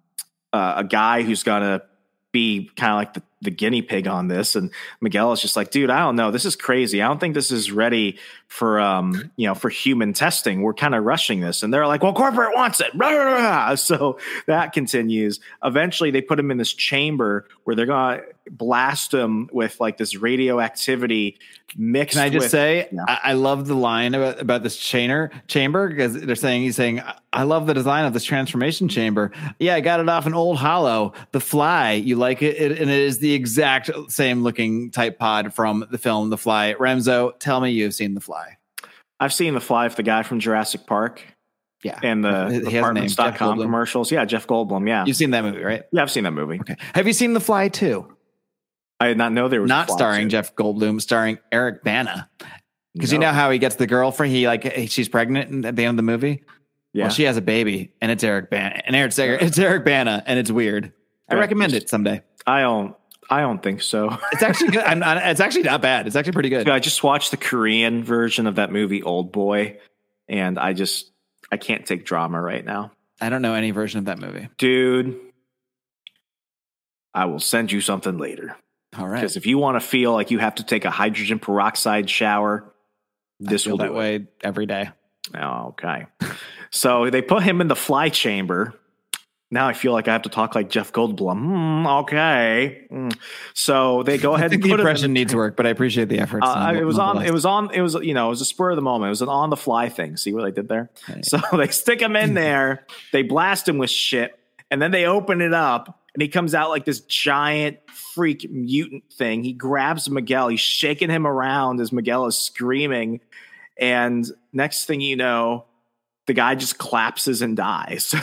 uh, a guy who's to be kind of like the, the guinea pig on this. And Miguel is just like, dude, I don't know. This is crazy. I don't think this is ready for, um, you know, for human testing. We're kind of rushing this. And they're like, well, corporate wants it. So that continues. Eventually they put him in this chamber where they're going to, blast him with like this radioactivity mixed. Can I just with- say, Yeah. I, I love the line about, about this chainer chamber because they're saying he's saying, "I- love the design of this transformation chamber. Yeah, I got it off an old Hollow, The Fly. You like it, it and it is the exact same looking type pod from the film The Fly. Remso, tell me you've seen The Fly. I've seen the fly of the guy from Jurassic Park Yeah, and the He has a name, Jeff apartments.com commercials. Yeah, Jeff Goldblum. Yeah, You've seen that movie, right? yeah, I've seen that movie. Okay. Have you seen The Fly too? I did not know there was Not starring too. Jeff Goldblum, starring Eric Bana. Because you know how he gets the girlfriend, he like she's pregnant at the end of the movie. Yeah. Well, she has a baby, and it's Eric Bana, and Eric Segar, it's Eric Bana, and it's weird. I recommend it someday. I don't. I don't think so. It's actually good. I'm, I, it's actually not bad. It's actually pretty good. I just watched the Korean version of that movie, Old Boy, and I just I can't take drama right now, I don't know any version of that movie. dude. I will send you something later All right, because if you want to feel like you have to take a hydrogen peroxide shower, this will that do it. way every day. Oh, okay. so they put him in the fly chamber. Now I feel like I have to talk like Jeff Goldblum. Hmm, okay. Hmm. So they go ahead and the put him in impression needs work, but I appreciate the effort. Uh, it was on. It was on. It was you know. It was a spur of the moment. It was an on the fly thing. See what I did there? Right. So they stick him in there. They blast him with shit, and then they open it up, and he comes out like this giant freak mutant thing. He grabs Miguel. He's shaking him around as Miguel is screaming, and next thing you know, the guy just collapses and dies.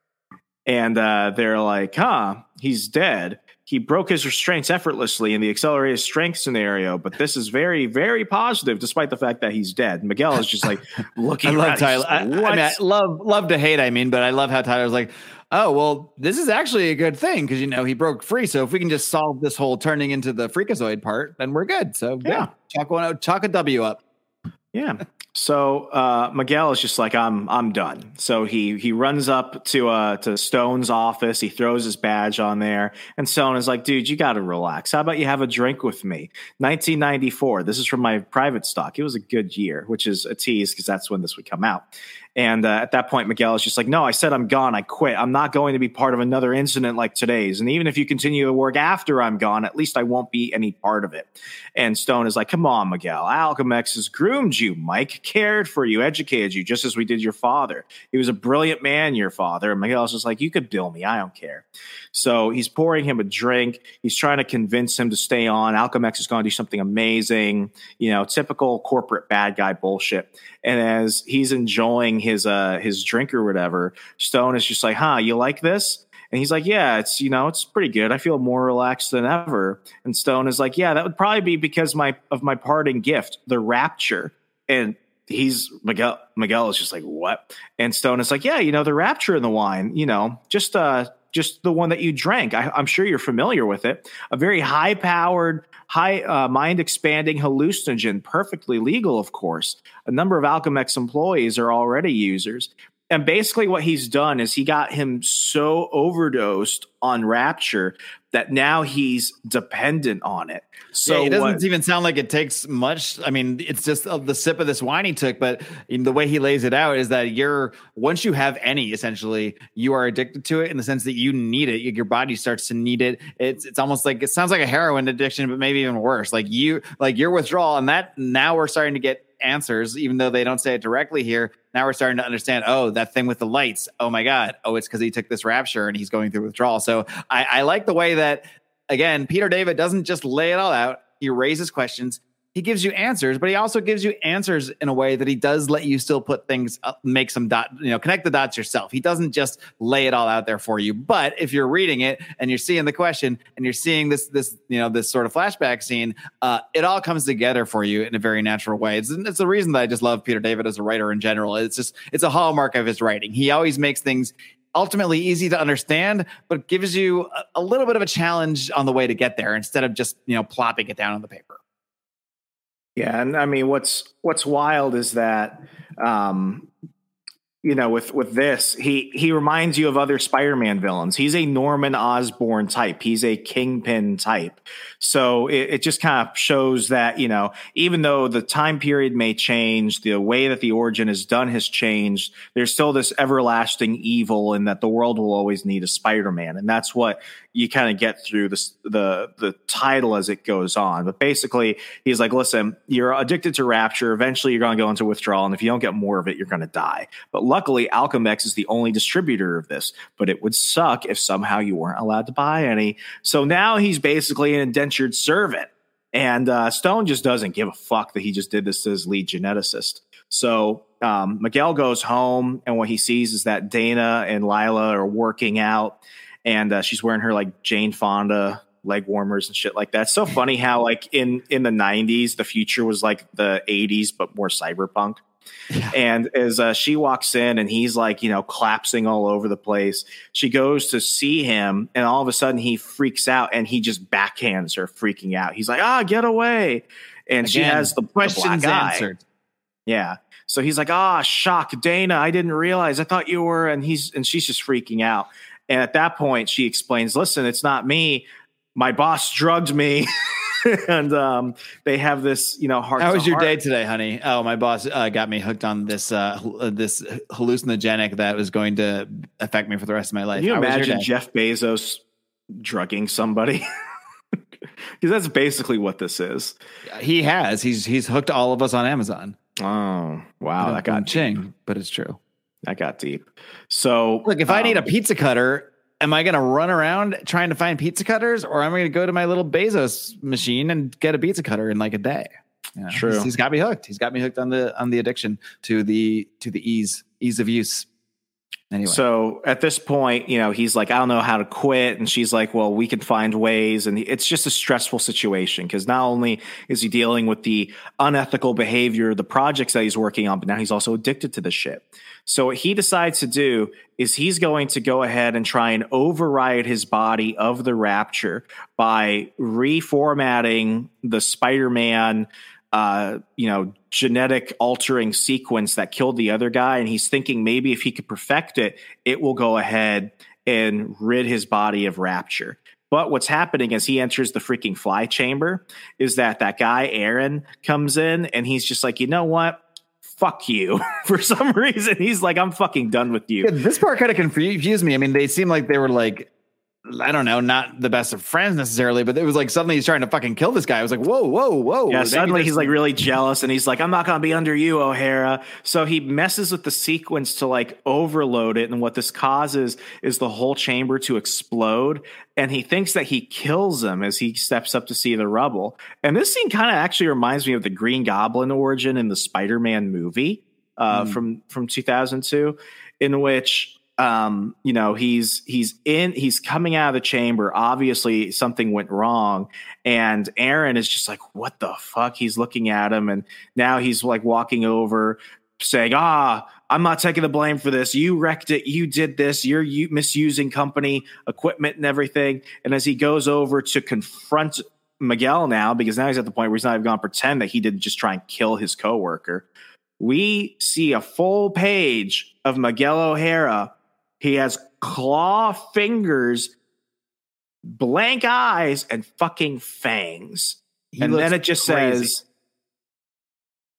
and uh, they're like, "Huh, he's dead." he broke his restraints effortlessly in the accelerated strength scenario, but this is very, very positive, despite the fact that he's dead. Miguel is just like looking. I love Tyler. I, I, mean, I love love to hate. I mean, but I love how Tyler's like, oh well, this is actually a good thing because you know he broke free. So if we can just solve this whole turning into the freakazoid part, then we're good. So yeah, Yeah. chalk one out, chalk a W up. Yeah. So uh, Miguel is just like I'm. I'm done. So he he runs up to uh to Stone's office. He throws his badge on there, and Stone is like, "Dude, you got to relax. How about you have a drink with me?" 1994. This is from my private stock. It was a good year, which is a tease because that's when this would come out. And uh, at that point, Miguel is just like, "No, I said I'm gone. I quit. I'm not going to be part of another incident like today's. And even if you continue to work after I'm gone, at least I won't be any part of it." And Stone is like, "Come on, Miguel. Alchemax has groomed you, Mike, cared for you, educated you, just as we did your father. He was a brilliant man, your father." And Miguel's just like, "You could bill me. I don't care." So he's pouring him a drink. He's trying to convince him to stay on. Alchemax is going to do something amazing. You know, typical corporate bad guy bullshit. And as he's enjoying his uh his drink or whatever, Stone is just like, "Huh, you like this?" And he's like, "Yeah, it's you know, it's pretty good. I feel more relaxed than ever." And Stone is like, "Yeah, that would probably be because my of my parting gift, the rapture." And he's Miguel Miguel is just like, "What?" And Stone is like, "Yeah, you know, the rapture in the wine, you know, just uh just the one that you drank. I, I'm sure you're familiar with it. A very high powered, high uh, mind expanding hallucinogen, perfectly legal, of course. A number of Alchemax employees are already users. And basically, what he's done is he got him so overdosed on Rapture that now he's dependent on it. So So it doesn't what- even sound like it takes much. I mean, it's just uh, the sip of this wine he took, but in the way he lays it out is that you're once you have any, essentially, you are addicted to it in the sense that you need it. Your body starts to need it. It's it's almost like it sounds like a heroin addiction, but maybe even worse. Like you, like your withdrawal, and that now we're starting to get answers, even though they don't say it directly here. Now we're starting to understand. Oh, that thing with the lights. Oh my god. Oh, it's because he took this rapture and he's going through withdrawal. So I, I like the way that again, Peter David doesn't just lay it all out. He raises questions. He gives you answers, but he also gives you answers in a way that he does let you still put things up, make some dot, you know, connect the dots yourself. He doesn't just lay it all out there for you. But if you're reading it and you're seeing the question and you're seeing this, this, you know, this sort of flashback scene, uh, it all comes together for you in a very natural way. It's, it's the reason that I just love Peter David as a writer in general. It's just, it's a hallmark of his writing. He always makes things ultimately easy to understand, but gives you a, a little bit of a challenge on the way to get there instead of just, you know, plopping it down on the paper. Yeah, and I mean, what's what's wild is that um, you know, with with this, he he reminds you of other Spider-Man villains. He's a Norman Osborn type. He's a Kingpin type. So it, it just kind of shows that you know, even though the time period may change, the way that the origin is done has changed. There's still this everlasting evil, and that the world will always need a Spider-Man, and that's what you kind of get through this, the the title as it goes on. But basically, he's like, listen, you're addicted to Rapture. Eventually, you're going to go into withdrawal, and if you don't get more of it, you're going to die. But luckily, Alchemax is the only distributor of this. But it would suck if somehow you weren't allowed to buy any. So now he's basically an indentured servant. And uh, Stone just doesn't give a fuck that he just did this to his lead geneticist. So um, Miguel goes home, and what he sees is that Dana and Lyla are working out and uh, she's wearing her like Jane Fonda leg warmers and shit like that. so funny how like in in the 90s the future was like the 80s but more cyberpunk. Yeah. And as uh, she walks in and he's like, you know, collapsing all over the place, she goes to see him and all of a sudden he freaks out and he just backhands her, freaking out. He's like, ah, get away. And Again, she has the questions the answered. Yeah. So he's like, ah, shock, Dana, I didn't realize. I thought you were. And he's, and she's just freaking out. And at that point, she explains, listen, it's not me. My boss drugged me. and um, they have this, you know, heart. How was your heart. day today, honey? Oh, my boss uh, got me hooked on this uh, this hallucinogenic that was going to affect me for the rest of my life. Can you How imagine Jeff Bezos drugging somebody? Because that's basically what this is. He has. He's he's hooked all of us on Amazon. Oh wow, that got ching, but it's true. That got deep. So look, if um, I need a um, pizza cutter, am I going to run around trying to find pizza cutters, or am I going to go to my little Bezos machine and get a pizza cutter in like a day? You know, True. He's, he's got me hooked. He's got me hooked on the on the addiction to the to the ease ease of use. Anyway. So at this point, you know, he's like, I don't know how to quit. And she's like, well, we can find ways. And it's just a stressful situation because not only is he dealing with the unethical behavior, the projects that he's working on, but now he's also addicted to the shit. So what he decides to do is he's going to go ahead and try and override his body of the rapture by reformatting the Spider-Man uh, you know, genetic altering sequence that killed the other guy. And he's thinking maybe if he could perfect it, it will go ahead and rid his body of rapture. But what's happening as he enters the freaking fly chamber is that that guy, Aaron, comes in and he's just like, you know what? Fuck you. For some reason, he's like, I'm fucking done with you. Yeah, this part kind of confused me. I mean, they seem like they were like I don't know, not the best of friends necessarily, but it was like suddenly he's trying to fucking kill this guy. I was like, whoa, whoa, whoa. Yeah, suddenly he's like really jealous and he's like, I'm not going to be under you, O'Hara. So he messes with the sequence to like overload it. And what this causes is the whole chamber to explode. And he thinks that he kills him as he steps up to see the rubble. And this scene kind of actually reminds me of the Green Goblin origin in the Spider Man movie uh, mm. from, from 2002, in which um, you know, he's he's in he's coming out of the chamber. Obviously, something went wrong, and Aaron is just like, "What the fuck?" He's looking at him, and now he's like walking over, saying, "Ah, I'm not taking the blame for this. You wrecked it. You did this. You're you misusing company equipment and everything." And as he goes over to confront Miguel now, because now he's at the point where he's not even going to pretend that he didn't just try and kill his coworker. We see a full page of Miguel O'Hara he has claw fingers, blank eyes, and fucking fangs. He and then it just crazy. says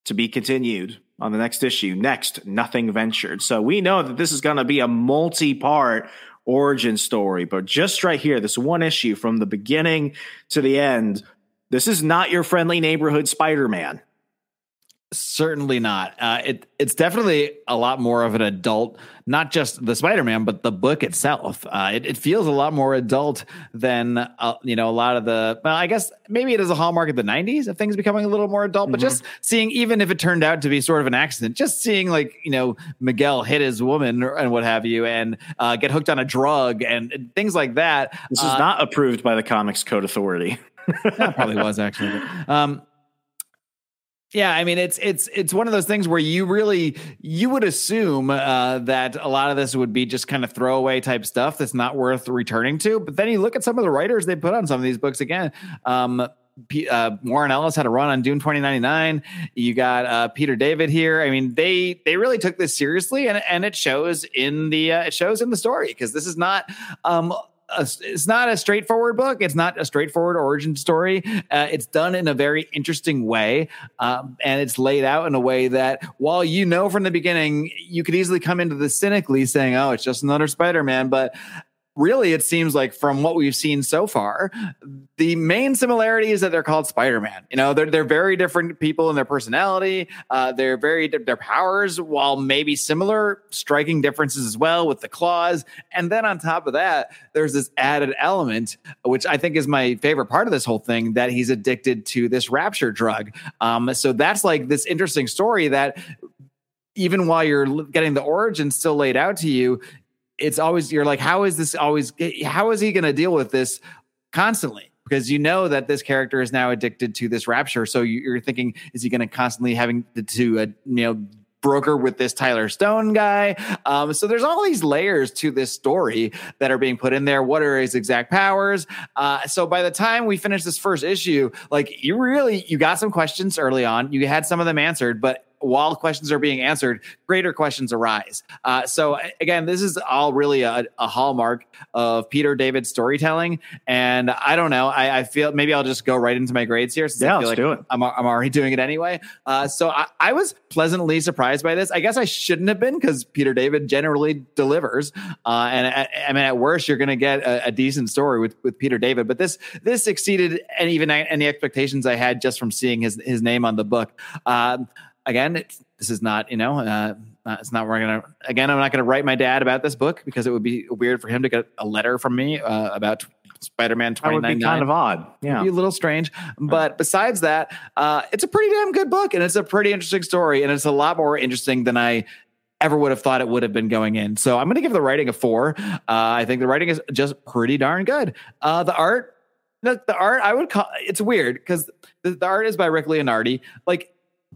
to be continued on the next issue. Next, nothing ventured. So we know that this is going to be a multi part origin story, but just right here, this one issue from the beginning to the end, this is not your friendly neighborhood Spider Man. Certainly not. Uh, it it's definitely a lot more of an adult, not just the Spider-Man, but the book itself. Uh, it, it, feels a lot more adult than uh, you know a lot of the. Well, I guess maybe it is a hallmark of the '90s of things becoming a little more adult. Mm-hmm. But just seeing, even if it turned out to be sort of an accident, just seeing like you know Miguel hit his woman and what have you, and uh, get hooked on a drug and, and things like that. This is uh, not approved by the Comics Code Authority. that probably was actually. Um, yeah, I mean it's it's it's one of those things where you really you would assume uh, that a lot of this would be just kind of throwaway type stuff that's not worth returning to. But then you look at some of the writers they put on some of these books again. Um, P- uh, Warren Ellis had a run on Doom 2099. You got uh, Peter David here. I mean, they they really took this seriously, and and it shows in the uh, it shows in the story because this is not um it's not a straightforward book. It's not a straightforward origin story. Uh, it's done in a very interesting way, um, and it's laid out in a way that, while you know from the beginning, you could easily come into this cynically saying, "Oh, it's just another Spider-Man," but really it seems like from what we've seen so far the main similarity is that they're called spider-man. You know they're, they're very different people in their personality. Uh, they're very their powers while maybe similar striking differences as well with the claws. And then on top of that there's this added element which i think is my favorite part of this whole thing that he's addicted to this rapture drug. Um, so that's like this interesting story that even while you're getting the origin still laid out to you, it's always you're like, how is this always? How is he going to deal with this constantly? Because you know that this character is now addicted to this rapture, so you're thinking, is he going to constantly having to, uh, you know, broker with this Tyler Stone guy. Um, so there's all these layers to this story that are being put in there. What are his exact powers? Uh, so by the time we finish this first issue, like you really you got some questions early on. You had some of them answered, but while questions are being answered, greater questions arise. Uh, so again, this is all really a, a, hallmark of Peter David storytelling. And I don't know. I, I, feel maybe I'll just go right into my grades here. Since yeah, I feel let's like do it. I'm, I'm already doing it anyway. Uh, so I, I, was pleasantly surprised by this. I guess I shouldn't have been because Peter David generally delivers. Uh, and I, I, mean, at worst, you're going to get a, a, decent story with, with Peter David. But this this exceeded and even any expectations I had just from seeing his his name on the book. Um, again, this is not, you know, uh, uh, it's not. We're gonna again. I'm not gonna write my dad about this book because it would be weird for him to get a letter from me uh, about Spider-Man 2099. That would be kind of odd. Yeah, It'd be a little strange. But besides that, uh, it's a pretty damn good book, and it's a pretty interesting story, and it's a lot more interesting than I ever would have thought it would have been going in. So I'm going to give the writing a four. Uh, I think the writing is just pretty darn good. Uh, the art, the, the, art, I would call it's weird because the, the, art is by Rick Leonardi. Like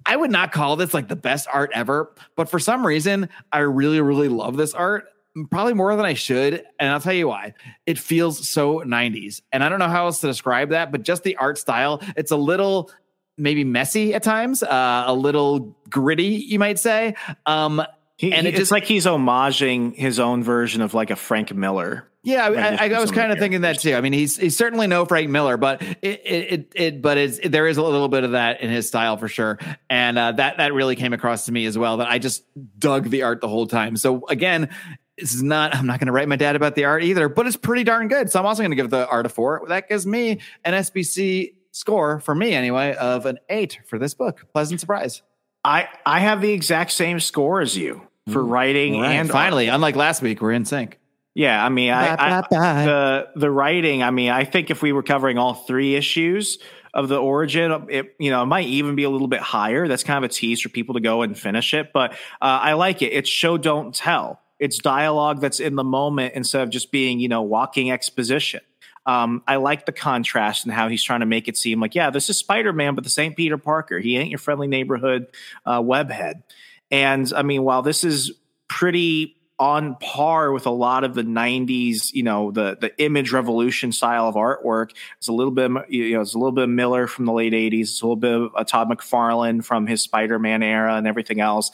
I would not call this like the best art ever, but for some reason, I really, really love this art. Probably more than I should. And I'll tell you why. It feels so 90s. And I don't know how else to describe that, but just the art style, it's a little maybe messy at times, uh, a little gritty, you might say. Um, he, and it it's just, like he's homaging his own version of like a Frank Miller. Yeah, I, I, I was kind of thinking that too. I mean, he's he's certainly no Frank Miller, but it it it, it but it's there is a little bit of that in his style for sure, and uh, that that really came across to me as well. That I just dug the art the whole time. So again, this is not. I'm not going to write my dad about the art either, but it's pretty darn good. So I'm also going to give the art a four. That gives me an SPC score for me anyway of an eight for this book. Pleasant surprise. I I have the exact same score as you for writing right. and finally, art. unlike last week, we're in sync. Yeah, I mean, I, I, the the writing. I mean, I think if we were covering all three issues of the origin, it you know it might even be a little bit higher. That's kind of a tease for people to go and finish it. But uh, I like it. It's show don't tell. It's dialogue that's in the moment instead of just being you know walking exposition. Um, I like the contrast and how he's trying to make it seem like, yeah, this is Spider Man, but this ain't Peter Parker. He ain't your friendly neighborhood uh, webhead. And I mean, while this is pretty on par with a lot of the 90s you know the the image revolution style of artwork. It's a little bit you know it's a little bit of miller from the late 80s it's a little bit of uh, todd mcfarlane from his spider-man era and everything else.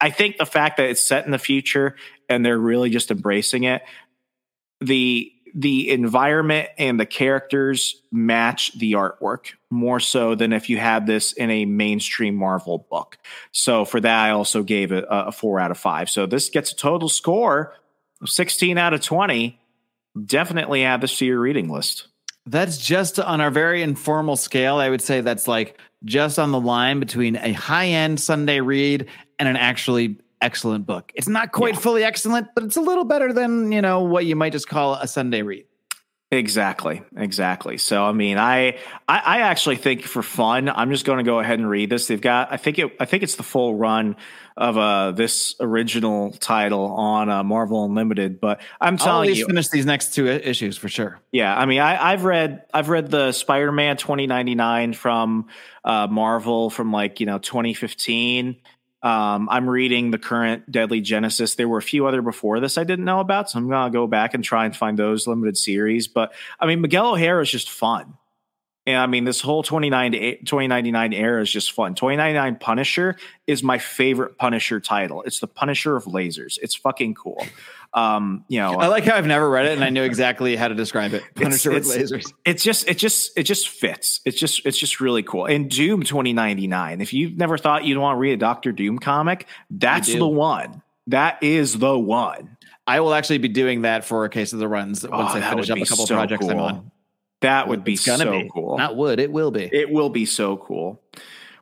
I think the fact that it's set in the future and they're really just embracing it the the environment and the characters match the artwork more so than if you had this in a mainstream Marvel book. So for that, I also gave it a, a four out of five. So this gets a total score of 16 out of 20. Definitely add this to your reading list. That's just on our very informal scale. I would say that's like just on the line between a high end Sunday read and an actually excellent book. It's not quite yeah. fully excellent, but it's a little better than, you know, what you might just call a Sunday read. Exactly, exactly. So, I mean, I, I, I actually think for fun, I'm just going to go ahead and read this. They've got, I think it, I think it's the full run of uh this original title on uh, Marvel Unlimited. But I'm telling I'll you, finish these next two issues for sure. Yeah, I mean, I, I've read, I've read the Spider-Man 2099 from uh, Marvel from like you know 2015 um, I'm reading the current Deadly Genesis. There were a few other before this I didn't know about, so I'm gonna go back and try and find those limited series. But I mean, Miguel O'Hara is just fun. And I mean, this whole 29 to 2099 era is just fun. 2099 Punisher is my favorite Punisher title. It's the Punisher of lasers. It's fucking cool. Um, you know, I like how I've never read it and I knew exactly how to describe it. Punisher it's, with lasers. It's just, it just, it just fits. It's just, it's just really cool. And Doom 2099. If you've never thought you'd want to read a Doctor Doom comic, that's the one. That is the one. I will actually be doing that for a case of the runs once Oh, I finish up a couple so projects I'm on. That would be so be cool. Not would it will be. it will be so cool.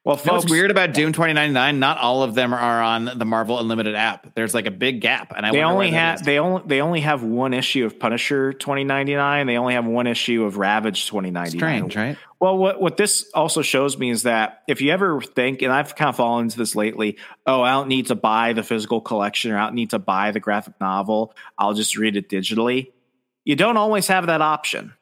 Well, You know folks, what's weird about Doom 2099? Not all of them are on the Marvel Unlimited app. There's like a big gap, and I they only have they only they only have one issue of Punisher 2099. They only have one issue of Ravage 2099. strange, right? Well, what what this also shows me is that if you ever think, and I've kind of fallen into this lately, oh, I don't need to buy the physical collection or I don't need to buy the graphic novel. I'll just read it digitally. You don't always have that option.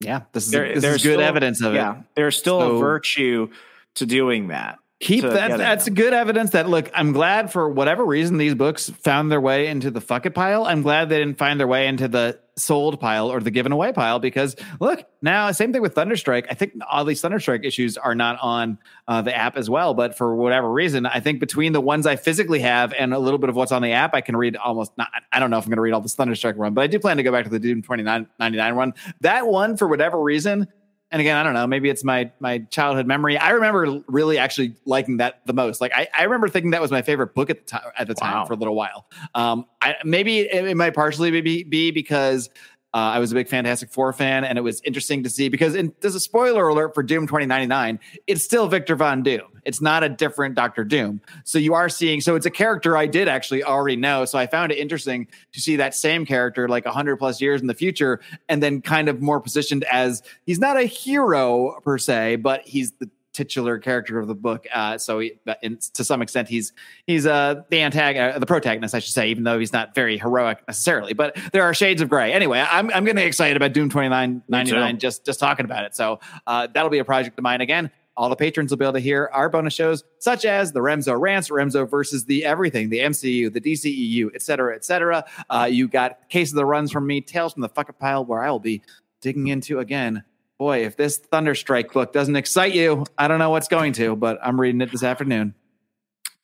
Yeah, this is There- this there's is good still- evidence of Yeah, it. there's still So- a virtue to doing that. Keep that. That's good evidence that look. I'm glad for whatever reason these books found their way into the fuck it pile. I'm glad they didn't find their way into the sold pile or the given away pile because look now same thing with Thunderstrike. I think all these Thunderstrike issues are not on uh, the app as well, but for whatever reason, I think between the ones I physically have and a little bit of what's on the app, I can read almost. Not, I don't know if I'm going to read all this Thunderstrike run, but I do plan to go back to the Doom 2999 run. That one for whatever reason and again, I don't know. Maybe it's my my childhood memory. I remember really actually liking that the most. Like I, I remember thinking that was my favorite book at the time. At the time, for a little while. Um, I, maybe it, it might partially be be because uh, I was a big Fantastic Four fan, and it was interesting to see because in, there's a spoiler alert for Doom 2099. It's still Victor Von Doom. It's not a different Doctor Doom. So you are seeing. So it's a character I did actually already know. So I found it interesting to see that same character like 100 plus years in the future, and then kind of more positioned as he's not a hero per se, but he's the titular character of the book. Uh, so he, in, to some extent, he's he's uh, the antagonist, uh, the protagonist, I should say, even though he's not very heroic necessarily. But there are shades of gray. Anyway, I'm I'm getting excited about Doom 2999 just just talking about it. So uh, that'll be a project of mine again. All the patrons will be able to hear our bonus shows, such as the Remso rants, Remso versus the everything, the MCU, the DCEU, et cetera, et cetera. Uh, you got Case of the Runs from me, Tales from the Fuck It Pile, where I will be digging into again. Boy, if this Thunderstrike book doesn't excite you, I don't know what's going to, but I'm reading it this afternoon.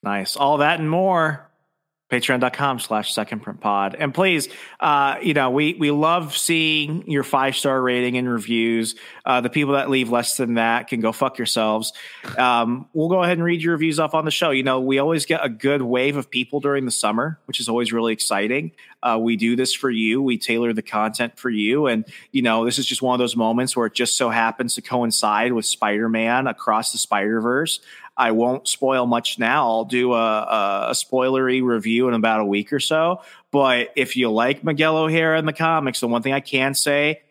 Nice. All that and more. Patreon.com slash second print pod. And please, uh, you know, we, we love seeing your five star rating and reviews. Uh, the people that leave less than that can go fuck yourselves. Um, we'll go ahead and read your reviews off on the show. You know, we always get a good wave of people during the summer, which is always really exciting. Uh, we do this for you. We tailor the content for you. And, you know, this is just one of those moments where it just so happens to coincide with Spider Man across the Spider Verse. I won't spoil much now. I'll do a, a, a spoilery review in about a week or so. But if you like Miguel O'Hara in the comics, the one thing I can say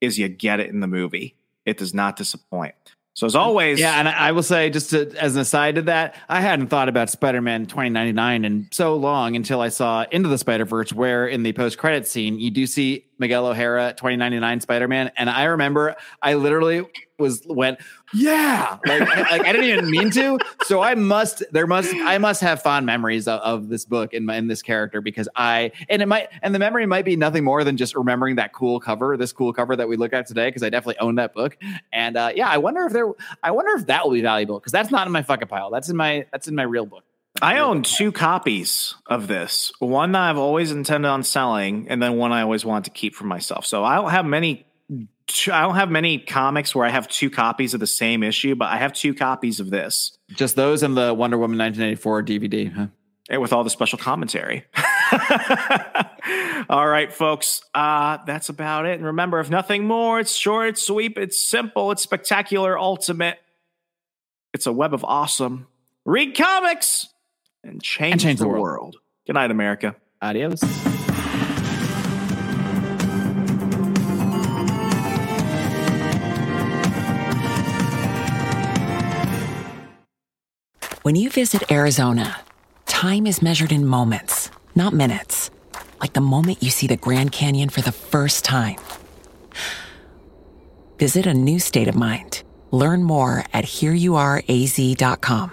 is you get it in the movie. It does not disappoint. So as always, Yeah, and I will say, just to, as an aside to that, I hadn't thought about Spider Man 2099 in so long until I saw Into the Spider Verse, where in the post credit scene, you do see Miguel O'Hara 2099 Spider Man. And I remember I literally was went, yeah, like, like I didn't even mean to. So I must, there must, I must have fond memories of, of this book and in this character because I, and it might, and the memory might be nothing more than just remembering that cool cover, this cool cover that we look at today, because I definitely own that book. And uh, yeah, I wonder if there, I wonder if that will be valuable because that's not in my fucking pile. That's in my, that's in my real book. I own two copies of this. One that I've always intended on selling, and then one I always want to keep for myself. So I don't have many. I don't have many comics where I have two copies of the same issue, but I have two copies of this Just those and the Wonder Woman 1984 DVD. Huh? and with all the special commentary. all right, folks, uh, that's about it. And remember, if nothing more, it's short, it's sweet, it's simple, it's spectacular, ultimate. It's a web of awesome. Read comics and change, And change the, the world. world. Good night, America. Adios. When you visit Arizona, time is measured in moments, not minutes. Like the moment you see the Grand Canyon for the first time. Visit a new state of mind. Learn more at hereyouareaz.com.